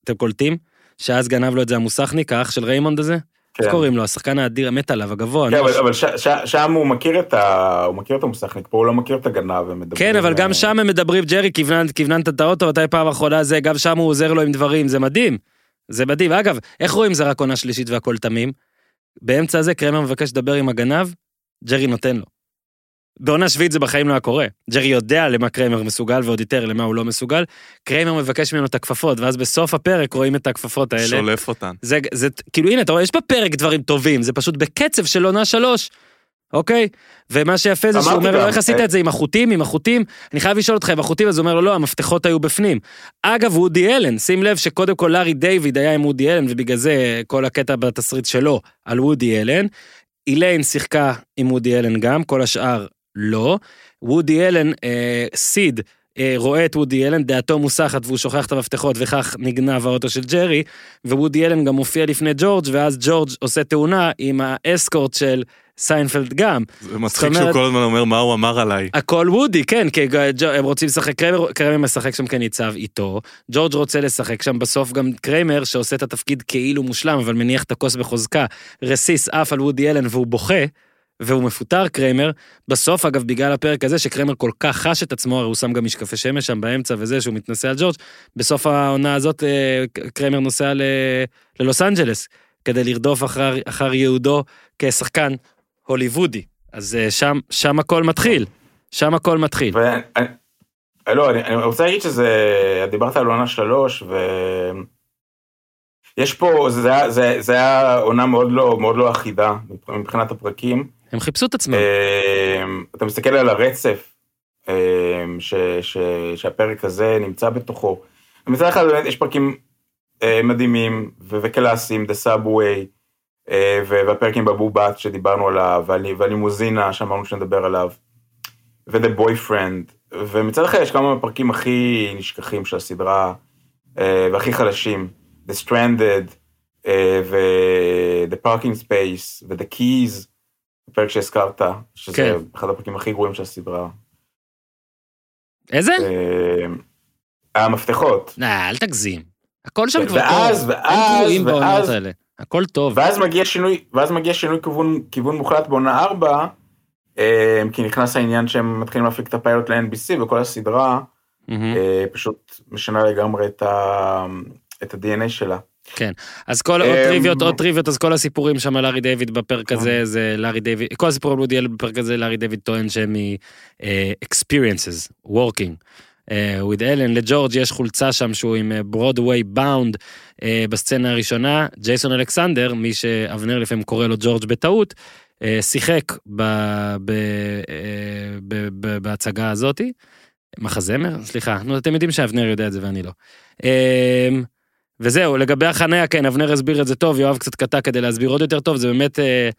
אתם קולטים? שאז גנב לו את זה המוסכניק, האח של ריימונד הזה? כן. איך קוראים לו? השחקן האדיר, מת עליו, הגבוה. כן, אבל, לא- אבל ש, ש, שם הוא מכיר את ה... הוא מכיר את המוסכניק, פה הוא לא מכיר את הגנב, הם מדברים... כן, אבל גם שם הם מדברים, ג'רי, כיווננת את האוטו, מתי פעם אחרונה זה, גם שם הוא עוזר לו עם דברים, זה מדהים. זה מדהים. אגב, איך רואים זה רק עונה שלישית והכל תמים? באמצע הזה קרמר מבקש לדבר עם הגנב, ג'רי נותן לו. בעונה שביעית זה בחיים לא היה קורה. ג'רי יודע למה קרמר מסוגל ועוד יותר למה הוא לא מסוגל. קרמר מבקש ממנו את הכפפות, ואז בסוף הפרק רואים את הכפפות האלה. שולף אותן. זה, זה, כאילו, הנה, אתה רואה, יש בפרק דברים טובים, זה פשוט בקצב של עונה שלוש, אוקיי? ומה שיפה זה שהוא אומר לו, גם, איך עשית אה, את זה עם החוטים, עם החוטים? אני חייב לשאול אותך עם החוטים, אז הוא אומר לו, לא, המפתחות היו בפנים. אגב, וודי אלן, שים לב שקודם כל לארי דיוויד היה עם וודי אלן, ובגלל זה כל הקטע בתסריט שלו על וודי אלן. איליין שיחקה עם וודי אלן גם, כל השאר לא. וודי אלן, אה, סיד, אה, רואה את וודי אלן, דעתו מוסחת והוא שוכח את המפתחות וכך נגנב האוטו של ג'רי, ווודי אלן גם מופיע לפני ג'ורג' ואז ג'ורג' עושה תאונה עם האסקורט של סיינפלד גם. זה מצחיק שהוא כל הזמן אומר מה הוא אמר עליי. הכל וודי, כן, כי הם רוצים לשחק, קריימר, קריימר משחק שם כניצב איתו, ג'ורג' רוצה לשחק שם, בסוף גם קריימר שעושה את התפקיד כאילו מושלם, אבל מניח את הכוס בחוזקה, רסיס עף על וודי אלן והוא בוכה, והוא מפוטר קריימר, בסוף אגב בגלל הפרק הזה שקריימר כל כך חש את עצמו, הרי הוא שם גם משקפי שמש שם באמצע וזה שהוא מתנשא על ג'ורג', בסוף העונה הזאת אה, קריימר נוסע ל- ללוס אנג'לס, כדי לרדוף אחר, אחר ייעודו כשחקן הוליוודי. אז אה, שם, שם הכל מתחיל, שם הכל מתחיל. ואני, אני- לא, אני, אני רוצה להגיד שזה, דיברת על עונה שלוש, ו... יש פה, זה זה, זה היה עונה מאוד לא, מאוד לא אחידה מבחינת הפרקים. הם חיפשו את עצמם. אה, אתה מסתכל על הרצף אה, ש, ש, שהפרק הזה נמצא בתוכו. מצד אחד באמת יש פרקים אה, מדהימים וקלאסיים, The Subway, אה, ו- והפרקים בבובת שדיברנו עליו, והלי- והלימוזינה שאמרנו שנדבר עליו, ו-The Boyfriend, ומצד אחד יש כמה מהפרקים הכי נשכחים של הסדרה, אה, והכי חלשים, The Stranded, ו-The Parking Space, ו-The Keys, הפרק שהזכרת, שזה כן. אחד הפרקים הכי גרועים של הסדרה. איזה? אה, המפתחות. nah, אל תגזים. הכל שם כבר ואז- טוב. ואז- בעונות ואז- האלה. הכל טוב. ואז מגיע שינוי, ואז מגיע שינוי כיוון, כיוון מוחלט בעונה 4, אה, כי נכנס העניין שהם מתחילים להפיק את הפיילוט ל-NBC וכל הסדרה. אה, פשוט משנה לגמרי את, ה, את ה-DNA שלה. אז כל עוד אמ, טריוויות, עוד טריוויות, אז כל הסיפורים שם על לארי דיוויד בפרק כן. הזה, זה לארי דיוויד, כל הסיפורים על וודי אלן בפרק הזה, לארי דיוויד טוען שהם מ-experiences, working. אה, with אלן, לג'ורג' יש חולצה שם שהוא עם ברודווי באונד בסצנה הראשונה, ג'ייסון אלכסנדר, מי שאבנר לפעמים קורא לו ג'ורג' בטעות, אה, שיחק אה, בהצגה הזאתי. מחזמר? סליחה, נו אתם יודעים שאבנר יודע את זה ואני לא. אה, וזהו, לגבי החניה, כן, אבנר הסביר את זה טוב, יואב קצת קטע כדי להסביר עוד יותר טוב, זה באמת, אה,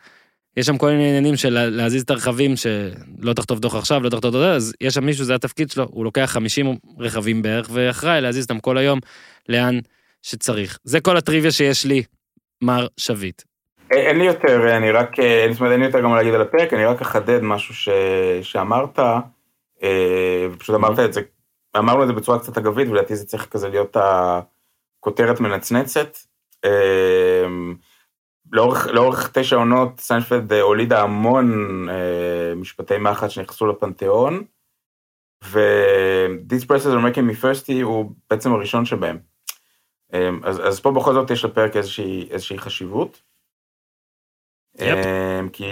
יש שם כל מיני עניינים של לה- להזיז את הרכבים, שלא תכתוב דוח עכשיו, לא תכתוב דוח, אז יש שם מישהו, זה התפקיד שלו, הוא לוקח 50 רכבים בערך, ואחראי להזיז אותם כל היום לאן שצריך. זה כל הטריוויה שיש לי, מר שביט. אין, אין לי יותר, אני רק, אה, זאת אומרת, אין לי יותר גם להגיד על הפרק, אני רק אחדד משהו ש, שאמרת, אה, ופשוט אמרת את זה, אמרנו את זה בצורה קצת אגבית, ולדעתי זה צריך כזה להיות הכותרת מנצנצת. אה, לאורך, לאורך תשע עונות, סיינפלד אה, הולידה המון אה, משפטי מחץ שנכנסו לפנתיאון, ו- These pretzels are making me thirsty הוא בעצם הראשון שבהם. אה, אז, אז פה בכל זאת יש לפרק איזושהי, איזושהי חשיבות. יפ. אה, כי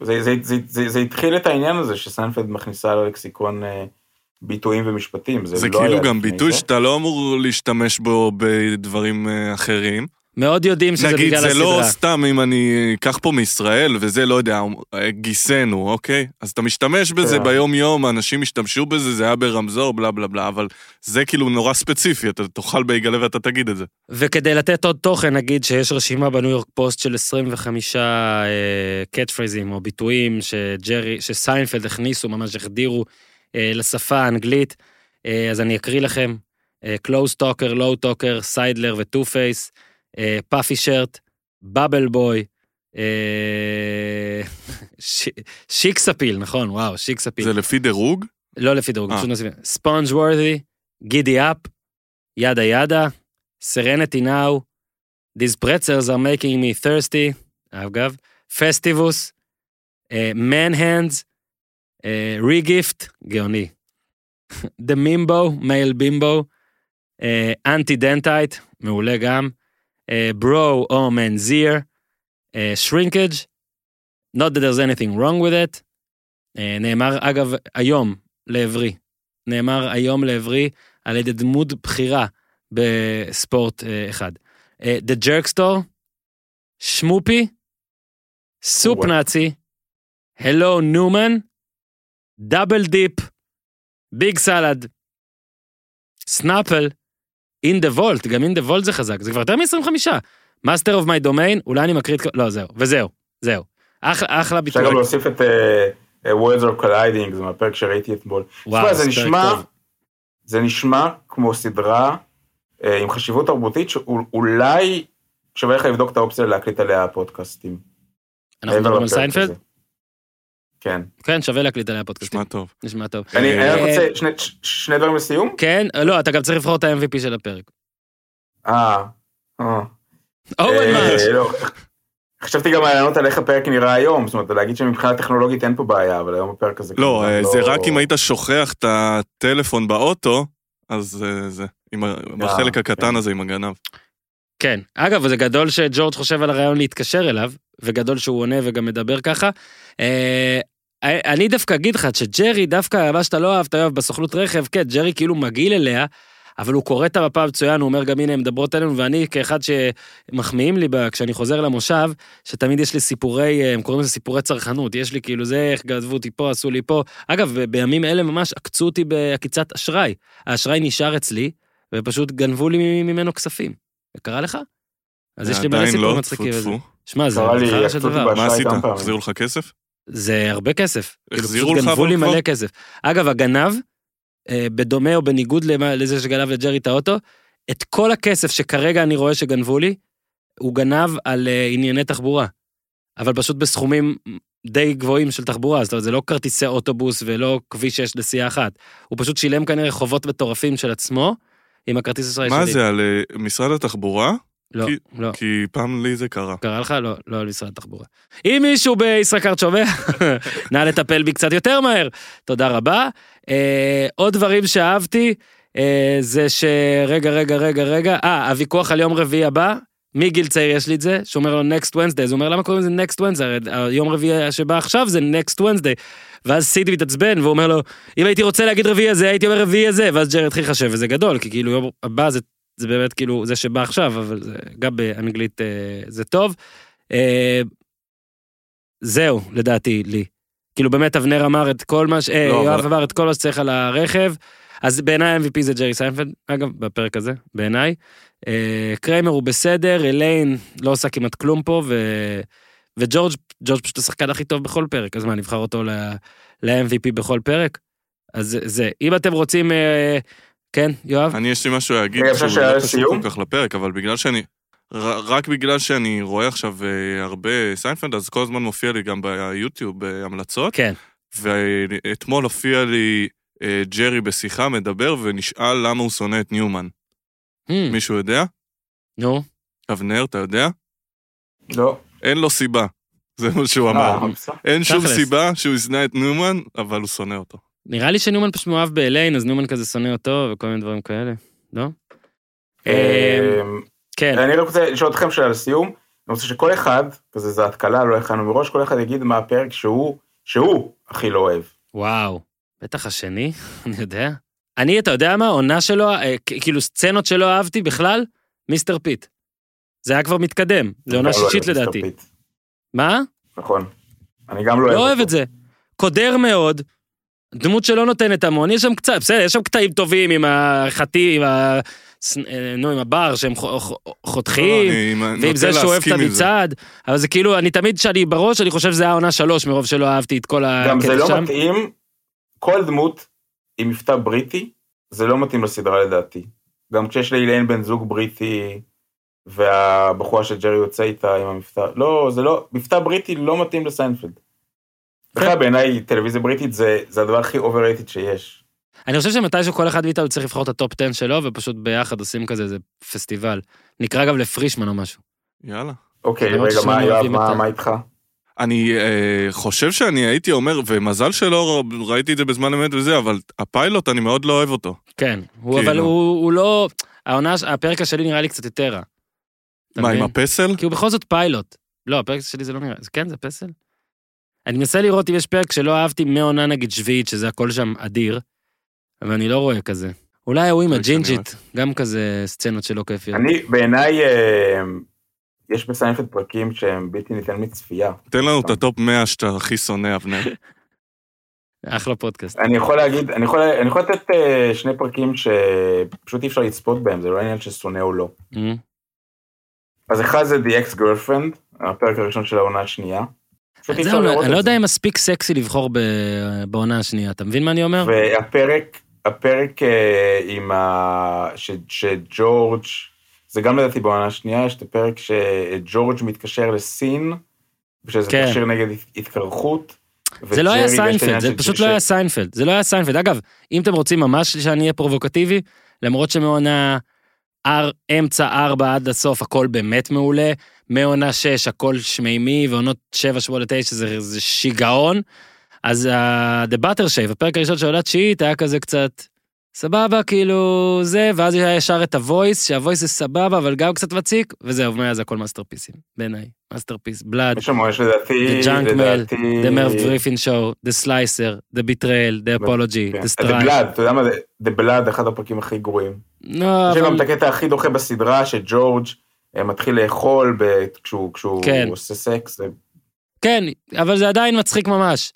זה, זה, זה, זה, זה התחיל את העניין הזה שסיינפלד מכניסה ללקסיקון אה, ביטויים ומשפטים. זה, זה לא כאילו גם ביטוי זה. שאתה לא אמור להשתמש בו בדברים אה, אחרים. מאוד יודעים שזה נגיד, בגלל זה לא הסדרה. סתם אם אני אקח פה מישראל, וזה, לא יודע, גיסנו, אוקיי? אז אתה משתמש בזה כן. ביום-יום, אנשים השתמשו בזה, זה היה ברמזור, בלה בלה בלה, אבל זה כאילו נורא ספציפי, אתה תאכל בייגלה ואתה תגיד את זה. וכדי לתת עוד תוכן, נגיד שיש רשימה בניו יורק פוסט של 25 catchphrase ים או ביטויים שג'רי, שסיינפלד הכניסו, ממש החדירו לשפה האנגלית, אה, אז אני אקריא לכם. close talker, low talker, sidler ו two-face, puffy shirt, bubble boy, shiksappeal, נכון, וואו, shiksappeal. זה לפי דירוג? לא לפי דירוג, אה. פשוט נוסיף. sponge-worthy, giddy up, yada yada, serenity now, These pretzels are making me thirsty, אגב, Festivus, man hands, regift, גאוני. The Mimbo, male bimbo, anti-dentite, מעולה גם, bro או manssiere, shrinkage, not that there's anything wrong with it, אה, נאמר אגב היום לעברי, נאמר היום לעברי על ידי דמות בכירה בספורט אה, אחד. אה, The Jerk Store, schmoopie, soup Nazi, hello Newman, double dip, big salad, Snapple, in the vault, גם in the vault זה חזק, זה כבר יותר מ-25. master of my domain, אולי אני מקריא את. לא, זהו, וזהו, זהו. אחלה, אחלה אפשר ביטוי. גם להוסיף את אה, אה, Worlds are Colliding, זה מהפרק שראיתי אתמול. וואו, זה נשמע. זה נשמע כמו סדרה אה, עם חשיבות תרבותית שאולי שווה לך לבדוק את האופציה להקליט עליה פודקאסטים. אנחנו מדברים על סיינפלד? כן. כן, שווה להקליט עליה פודקאסטים. נשמע טוב. נשמע טוב. אני אה, רוצה שני- דברים לסיום. כן, לא, אתה גם צריך לבחור את ה-MVP של הפרק. אה. אה. אורן אה, מרש. לא. חשבתי גם לענות על איך הפרק נראה היום, זאת אומרת, להגיד שמבחינה טכנולוגית אין פה בעיה, אבל היום הפרק הזה... לא, אה, זה רק אם היית שוכח את הטלפון באוטו, אז אה, זה, בחלק הקטן כן. הזה עם הגנב. כן. אגב, זה גדול שג'ורג' חושב על הרעיון להתקשר אליו, וגדול שהוא עונה וגם מדבר ככה. אה, אני דווקא אגיד לך שג'רי, דווקא מה שאתה לא אהבת, יואב, בסוכנות רכב, כן, ג'רי כאילו מגעיל אליה, אבל הוא קורא את המפה מצוין, הוא אומר גם הנה, הן מדברות עלינו, ואני כאחד שמחמיאים לי כשאני חוזר למושב, שתמיד יש לי סיפורי, אה, הם קוראים לזה סיפורי צרכנות, יש לי כאילו זה, איך גנבו אותי פה, עשו לי פה. אגב, בימים אלה ממש עקצו אותי בעקיצת אשראי. האשראי נשאר אצלי, ופשוט גנבו לי ממנו כספים. זה קרה לך? אז יש לי מלא עדיין סיפורים לא, מצחיקים טפו וזה. טפו. שמע, זה קרה לי, התחלה של עקצו אותי דבר. מה עשית? החזירו לך כסף? זה הרבה כסף. כאילו, החזירו לך גנבו לי? מלא כסף. אגב, הגנב, אה, בדומה או בניגוד לזה שגנב לג'רי את האוטו, את כל הכסף שכרגע אני רואה שגנבו לי, הוא גנב על אה, ענייני תחבורה. אבל פשוט בסכומים די גבוהים של תחבורה, זאת אומרת, זה לא כרטיסי אוטובוס ולא כביש 6 נסיעה אחת. הוא פשוט שילם כנראה חובות מטורפים של עצמו, עם הכרטיס אשראי שלי. מה זה, על אה, משרד התחבורה? לא, כי- לא. כי פעם לי זה קרה. קרה לך? לא, לא על משרד התחבורה. אם מישהו בישראכרט שומע, נא לטפל בי קצת יותר מהר. תודה רבה. אה, עוד דברים שאהבתי, אה, זה שרגע, רגע, רגע, רגע, אה, הוויכוח על יום רביעי הבא, מגיל צעיר יש לי את זה, שאומר לו next Wednesday, אז הוא אומר למה קוראים לזה next Wednesday, הרי היום רביעי שבא עכשיו זה next Wednesday. ואז סידי מתעצבן והוא אומר לו, אם הייתי רוצה להגיד רביעי הזה, הייתי אומר רביעי הזה, ואז ג'רי התחיל לחשב, וזה גדול, כי כאילו יום הבא זה, זה באמת כאילו זה שבא עכשיו, אבל זה, גם באנגלית אה, זה טוב. אה, זהו, לדעתי, לי. כאילו באמת אבנר אמר את כל מה ש... אה, לא, יואב אבל- אמר את כל מה שצריך על הרכב. אז בעיניי MVP זה ג'רי סיינפלד, אגב, בפרק הזה, בעיניי. אה, קריימר הוא בסדר, אליין לא עושה כמעט כלום פה, ו... וג'ורג', ג'ורג' פשוט השחקן הכי טוב בכל פרק, אז מה, נבחר אותו ל-MVP בכל פרק? אז זה- זה, אם אתם רוצים, אה, כן, יואב? אני יש לי משהו להגיד, שהוא לא קשור? כל כך לפרק, אבל בגלל שאני... רק בגלל שאני רואה עכשיו אה, הרבה סיינפלד, אז כל הזמן מופיע לי גם ביוטיוב אה, המלצות, כן. ואתמול הופיע לי אה, ג'רי בשיחה מדבר ונשאל למה הוא שונא את ניומן. Hmm, מישהו יודע? נו, אבנר, אתה יודע? לא. אין לו סיבה. זה מה שהוא אה, אמר. בסדר. אין שום. סיבה שהוא ישנא את ניומן, אבל הוא שונא אותו. נראה לי שניומן פשוט מאוהב באליין, אז ניומן כזה שונא אותו וכל מיני דברים כאלה, לא? אה, אמ, כן, אני רק רוצה לשאול אתכם שאלה לסיום. אני רוצה שכל אחד, כזה זה התקלה, לא הכנו מראש, כל אחד יגיד מה הפרק שהוא, שהוא הכי לא אוהב. וואו. בטח השני, אני יודע. אני, אתה יודע מה, עונה שלו, אה, כאילו סצנות שלא אהבתי בכלל, Mr. Pitt. זה היה כבר מתקדם, זה עונה לא שישית לדעתי. מה? נכון. אני גם לא אוהב לא אוהב. את זה. קודר מאוד, דמות שלא נותנת המון, יש שם קצת, בסדר, יש שם קטעים טובים עם החטים, עם ה... אה, נו, עם הבר שהם חותכים, אני ועם זה שהוא אוהב את. המצעד, אבל זה כאילו, אני תמיד, כשאני בראש, אני חושב שזה היה עונה שלוש, מרוב שלא אהבתי את כל גם זה הקטע לא שם. מתאים, כל דמות עם מבטא בריטי, זה לא מתאים לסדרה לדעתי. גם כשיש לאילן בן זוג בריטי, והבחורה שג'רי יוצא איתה עם המבטא, לא, זה לא, מבטא בריטי לא מתאים לסיינפלד. בכלל בעיניי טלוויזיה בריטית זה, זה הדבר הכי overrated שיש. אני חושב שמתישהו כל אחד מאיתנו צריך לבחור את ה top 10 שלו, ופשוט ביחד עושים כזה איזה פסטיבל. נקרא גם לפרישמן או משהו. יאללה. אוקיי, רגע, מה יואב, מה, איתך? אני אה, חושב שאני הייתי אומר, ומזל שלא ראיתי את זה בזמן אמת וזה, אבל הפיילוט, אני מאוד לא אוהב אותו. כן, הוא, כאילו. אבל הוא, הוא לא... העונה, הפרק השני נראה לי קצת יותר רע. מה, עם? הפסל? כי הוא בכל זאת פיילוט. לא, הפרק שלי זה לא נראה, זה כן, זה פסל. אני מנסה לראות אם יש פרק שלא אהבתי מעונה נגיד שביעית, שזה הכל שם אדיר, אבל אני לא רואה כזה. אולי ההוא עם שרי הג'ינג'ית, גם כזה סצנות שלא כיפיות. אני, בעיניי, אה, יש בסיינפלד פרקים שהם בלתי ניתן מצפייה. תן לנו את הטופ 100 שאתה הכי שונא, אבנר. אחלה פודקאסט. אני יכול להגיד, אני יכול, אני יכול לתת אה, שני פרקים שפשוט אי אפשר לצפות בהם, זה לא עניין של שונא או לא. אה? אז אחד זה The Ex Girlfriend, הפרק הראשון של העונה השנייה. זהו, אני לא יודע. אם מספיק סקסי לבחור ב- בעונה השנייה, אתה מבין מה אני אומר? והפרק, הפרק אה, עם ה... ש, שג'ורג', זה גם לדעתי בעונה השנייה, יש את הפרק שג'ורג' מתקשר לסין, ושזה כן. תכשיר נגד התקרחות. זה לא היה סיינפלד, זה פשוט ש- לא היה סיינפלד, זה לא היה סיינפלד. אגב, אם אתם רוצים ממש שאני אהיה פרובוקטיבי, למרות שמעונה אר, אמצע ארבע עד הסוף הכל באמת מעולה, מעונה שש הכל שמימי, ועונות שבע, שמונה, תשע זה, זה שיגעון, אז ה- The Butter Shave, הפרק הראשון של עונה תשיעית היה כזה קצת, סבבה, כאילו, זה, ואז היה ישר את ה-Voice, שה-Voice זה סבבה, אבל גם קצת מציק, וזהו, מאז הכל masterpiece ים, בעיניי. masterpiece, Blood, The Junk Mail. The Merv Griffin Show, The Slicer, The Betrayal, The Apology, כן. The The Strike. Blood, אתה יודע מה זה? The Blood, אחד הפרקים הכי גרועים. לא, יש גם. את הקטע הכי דוחה בסדרה, שג'ורג' מתחיל לאכול ב- כשהוא כשהוא כן. עושה סקס. זה- כן, אבל זה עדיין מצחיק ממש.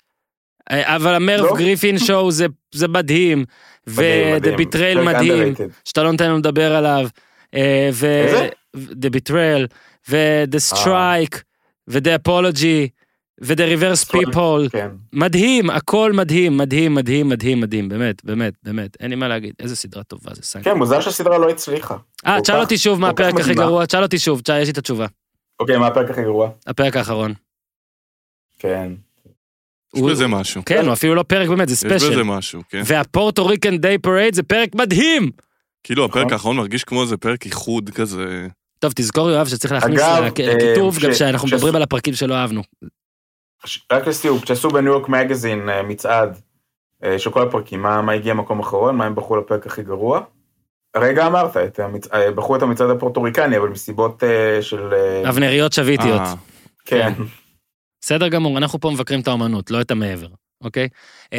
אה, אבל ה-Merv לא? Griffin Show זה, זה מדהים, ו-The. Betrayal מדהים. שאתה לא נותן לנו לדבר עליו, אה, ו... איזה? The Betrayal, ו-The Strike, ו-The Apology, ו-The Reverse. People, כן. מדהים, הכל מדהים, מדהים, מדהים, מדהים, מדהים, באמת, באמת, באמת, אין לי מה להגיד, איזה סדרה טובה זה סיינפלד. כן, מוזר שהסדרה לא הצליחה. אה, תשאל אותי שוב מה הפרק הכי. גרוע, תשאל אותי שוב, תשאל, יש לי את התשובה. אוקיי, מה הפרק הכי גרוע? הפרק האחרון. כן. יש בזה משהו. כן, הוא אפילו לא פרק באמת, זה יש בזה ספיישל. משהו, כן. וה-Puerto Rican Day Parade זה פרק מדהים! כאילו הפרק נכון. האחרון מרגיש כמו איזה פרק איחוד כזה. טוב, תזכור יואב שצריך להכניס אגב, לכ- אה, לכיתוב גם ש- שאנחנו מדברים על הפרקים שלא אהבנו. רק לסיום, כשעשו בניו יורק מגזין אה, מצעד אה, של כל הפרקים, מה מה הגיע מקום אחרון? מה הם בחרו לפרק הכי גרוע? הרגע אמרת, את המצ- אה, בחרו את המצעד הפורטוריקני, אבל מסיבות של... אבנריות שביטיות. אה, כן. בסדר גמור, אנחנו פה מבקרים את האומנות, לא את המעבר, אוקיי?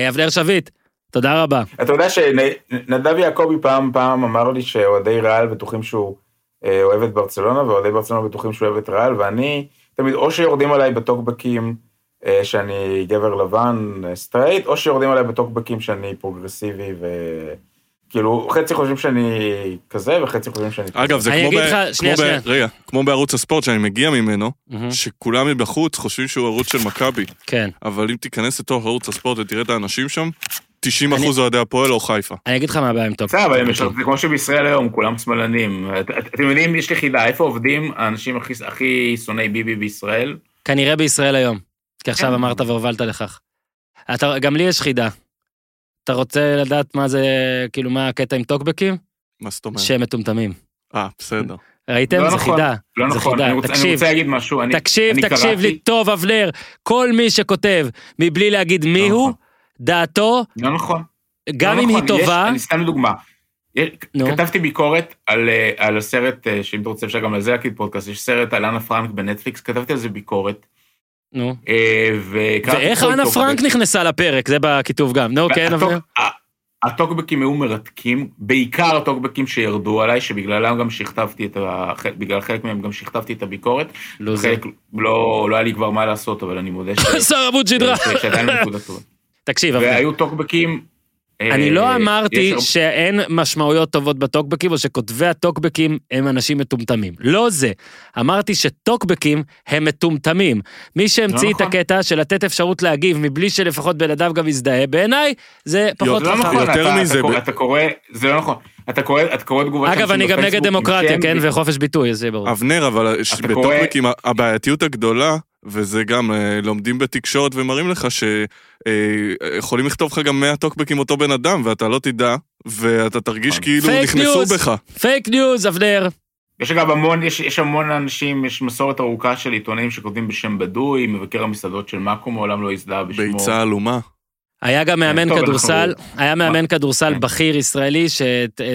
אבנר שביט, תודה רבה. אתה יודע שנדב יעקבי פעם פעם אמר לי שאוהדי ריאל בטוחים שהוא אוהב את ברצלונה, ואוהדי ברצלונה בטוחים שהוא אוהב את ריאל, ואני תמיד, או שיורדים עליי בטוקבקים שאני גבר לבן אה, סטרייט, או שיורדים עליי בטוקבקים שאני פרוגרסיבי ו... כאילו, חצי חושבים שאני כזה, וחצי חושבים שאני כזה. אגב, זה אני כמו אגיד ב... לך- שנייה, כמו ב- שנייה. רגע, כמו בערוץ הספורט שאני מגיע ממנו, מהמם, שכולם מבחוץ חושבים שהוא ערוץ של מכבי, כן. אבל אם תיכנס לתוך ערוץ הספורט ותראה את האנשים שם, 90 אני- אחוז אוהדי הפועל או חיפה. אני אגיד לך מה הבעיה עם טוק. בסדר, אבל זה כמו שבישראל היום, כולם שמאלנים. את- את- אתם יודעים, יש לי חידה, איפה עובדים האנשים הכי- הכי שונאי ביבי בישראל? כנראה בישראל היום. כי עכשיו. אמרת והובלת לכך. אתה, גם לי יש חידה. אתה רוצה לדעת מה זה, כאילו, מה הקטע עם טוקבקים? מה זאת אומרת? שהם מטומטמים. אה, בסדר. ראיתם? לא זה נכון, חידה. לא זה נכון, חידה. אני רוצה- אני תקשיב, רוצה להגיד משהו. אני- תקשיב, אני תקשיב קראתי- לי טוב, אבנר. כל מי שכותב מבלי להגיד מי לא הוא, נכון. דעתו, לא נכון. גם לא אם היא נכון, יש- טובה, אני סתם דוגמה. יש- נו. כתבתי ביקורת על, אה, על הסרט, אה, שאם אתה רוצה אפשר גם על זה להקליט פודקאסט, יש סרט על אנה פרנק בנטפליקס, כתבתי על זה ביקורת. נו. אה, ואיך אנה. פרנק נכנסה לפרק? זה בכיתוב גם. נו, כן, אבנר? ה- הטוקבקים היו מרתקים, בעיקר הטוקבקים שירדו עליי, שבגללם גם שכתבתי את ה... בגלל חלק מהם גם שכתבתי את הביקורת. לוזר. חלק לא, לא היה לי כבר מה לעשות, אבל אני מודה ש... שר עמוד שדרה. לא. תקשיב, אבנר. והיו טוקבקים... אני אה, לא אמרתי יש הרבה- שאין משמעויות טובות בטוקבקים, או שכותבי הטוקבקים הם אנשים מטומטמים. לא זה. אמרתי שטוקבקים הם מטומטמים. מי שהמציא את נכון. הקטע של לתת אפשרות להגיב מבלי שלפחות בן אדם גם יזדהה, בעיניי זה פחות זה לא חכם. נכון, יותר אתה- מזה, אתה קורא- זה לא נכון. אתה קורא, אתה קורא תגובות אגב, אני גם נגד דמוקרטיה, כן, וחופש ביטוי, אז זה ברור. אבנר, אבל ש- בטוקבקים הבעייתיות הגדולה, וזה גם אה, לומדים בתקשורת ומראים לך שיכולים לכתוב לך גם 100 טוקבקים אותו בן אדם, ואתה לא תדע, ואתה תרגיש נכון. כאילו נכנסו. בך. fake news, אבנר. יש אגב המון, יש, יש המון אנשים, יש מסורת ארוכה של עיתונאים שכותבים בשם בדוי, מבקר המסעדות של מאקו מעולם לא הזדהה בשמו. ביצה עלומה. היה גם מאמן טוב, כדורסל, אנחנו- היה מאמן כדורסל כן. בכיר ישראלי ש-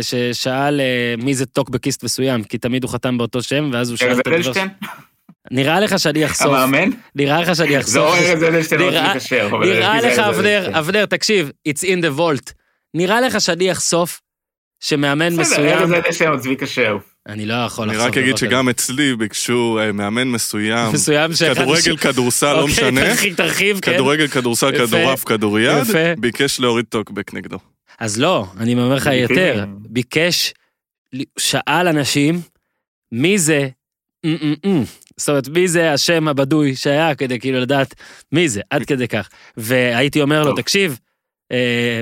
ששאל אה, מי זה טוקבקיסט מסוים, כי תמיד הוא חתם באותו שם, ואז הוא שאל את הדבר... נראה לך שאני אחשוף, המאמן? נראה לך שאני זה אחשוף, או ארז אדלשטיין או נראה- צבי כשר. אבל נראה זה לך, אבנר. אבנר, תקשיב, it's in the vault. נראה לך שאני אחשוף שמאמן בסדר, מסוים, ארז אדלשטיין או צבי כשר. אני לא יכול אני לחשוף רק אגיד. שגם אצלי ביקשו אה, מאמן מסוים, מסוים שאחד... כדורגל, כדורסל, לא אוקיי, משנה, תרחיב, תרחיב, כן. כדורגל, כדורסל. כדורעף, כדוריד. ביקש להוריד טוקבק נגדו. אז לא, אני אומר לך. יותר, ביקש, שאל אנשים, מי זה, אמ, אמ, אמ. זאת אומרת, מי זה השם הבדוי שהיה כדי כאילו לדעת מי זה, עד כדי כך. והייתי אומר לו. תקשיב, אה,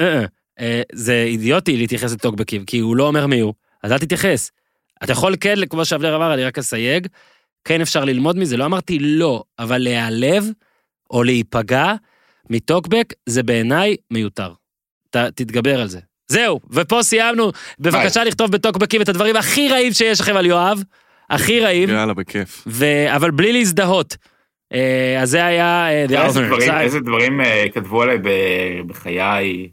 אה, אה, זה אידיוטי להתייחס לטוקבקים, כי הוא לא אומר מי הוא, אז אל תתייחס. אתה יכול כן, כמו שאבנר אמר, אני רק אסייג, כן אפשר ללמוד מזה, לא אמרתי לא, אבל להיעלב או להיפגע מטוקבק זה בעיניי מיותר. ת, תתגבר על זה. זהו, ופה סיימנו. בבקשה לכתוב בטוקבקים את הדברים הכי רעים שיש לכם על יואב, הכי רעים, יאללה, בכיף. ו... אבל בלי להזדהות. אה, אז זה היה אה, The איזה. דברים- צה"ל. איזה דברים אה, כתבו עליי בחיי.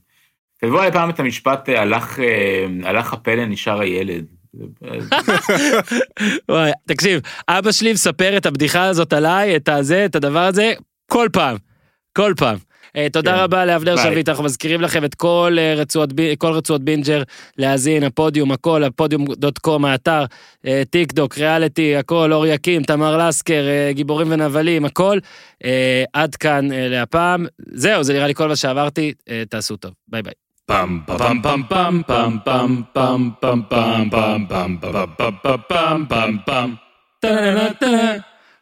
כתבו עלי פעם את המשפט, אה, הלך, אה, הלך הפלא, נשאר הילד. וואי, תקשיב, אבא שלי מספר את הבדיחה הזאת עליי, את הזה, את הדבר הזה, כל פעם. כל פעם. אה, תודה כן. רבה לאבנר. שביט, אנחנו מזכירים לכם את כל אה, רצועות, בינג'ר, להאזין, הפודיום, הכל, הפודיום דוט קום, האתר, אה, טיק דוק, ריאליטי, הכל, אור יקים, תמר לסקר, אה, גיבורים ונבלים, הכל. אה, עד כאן אה, להפעם. זהו, זה נראה לי כל מה שעברתי, אה, תעשו טוב. ביי ביי. Pam pam pam pam pam pam pam pam pam pam pam pam pam pam pam pam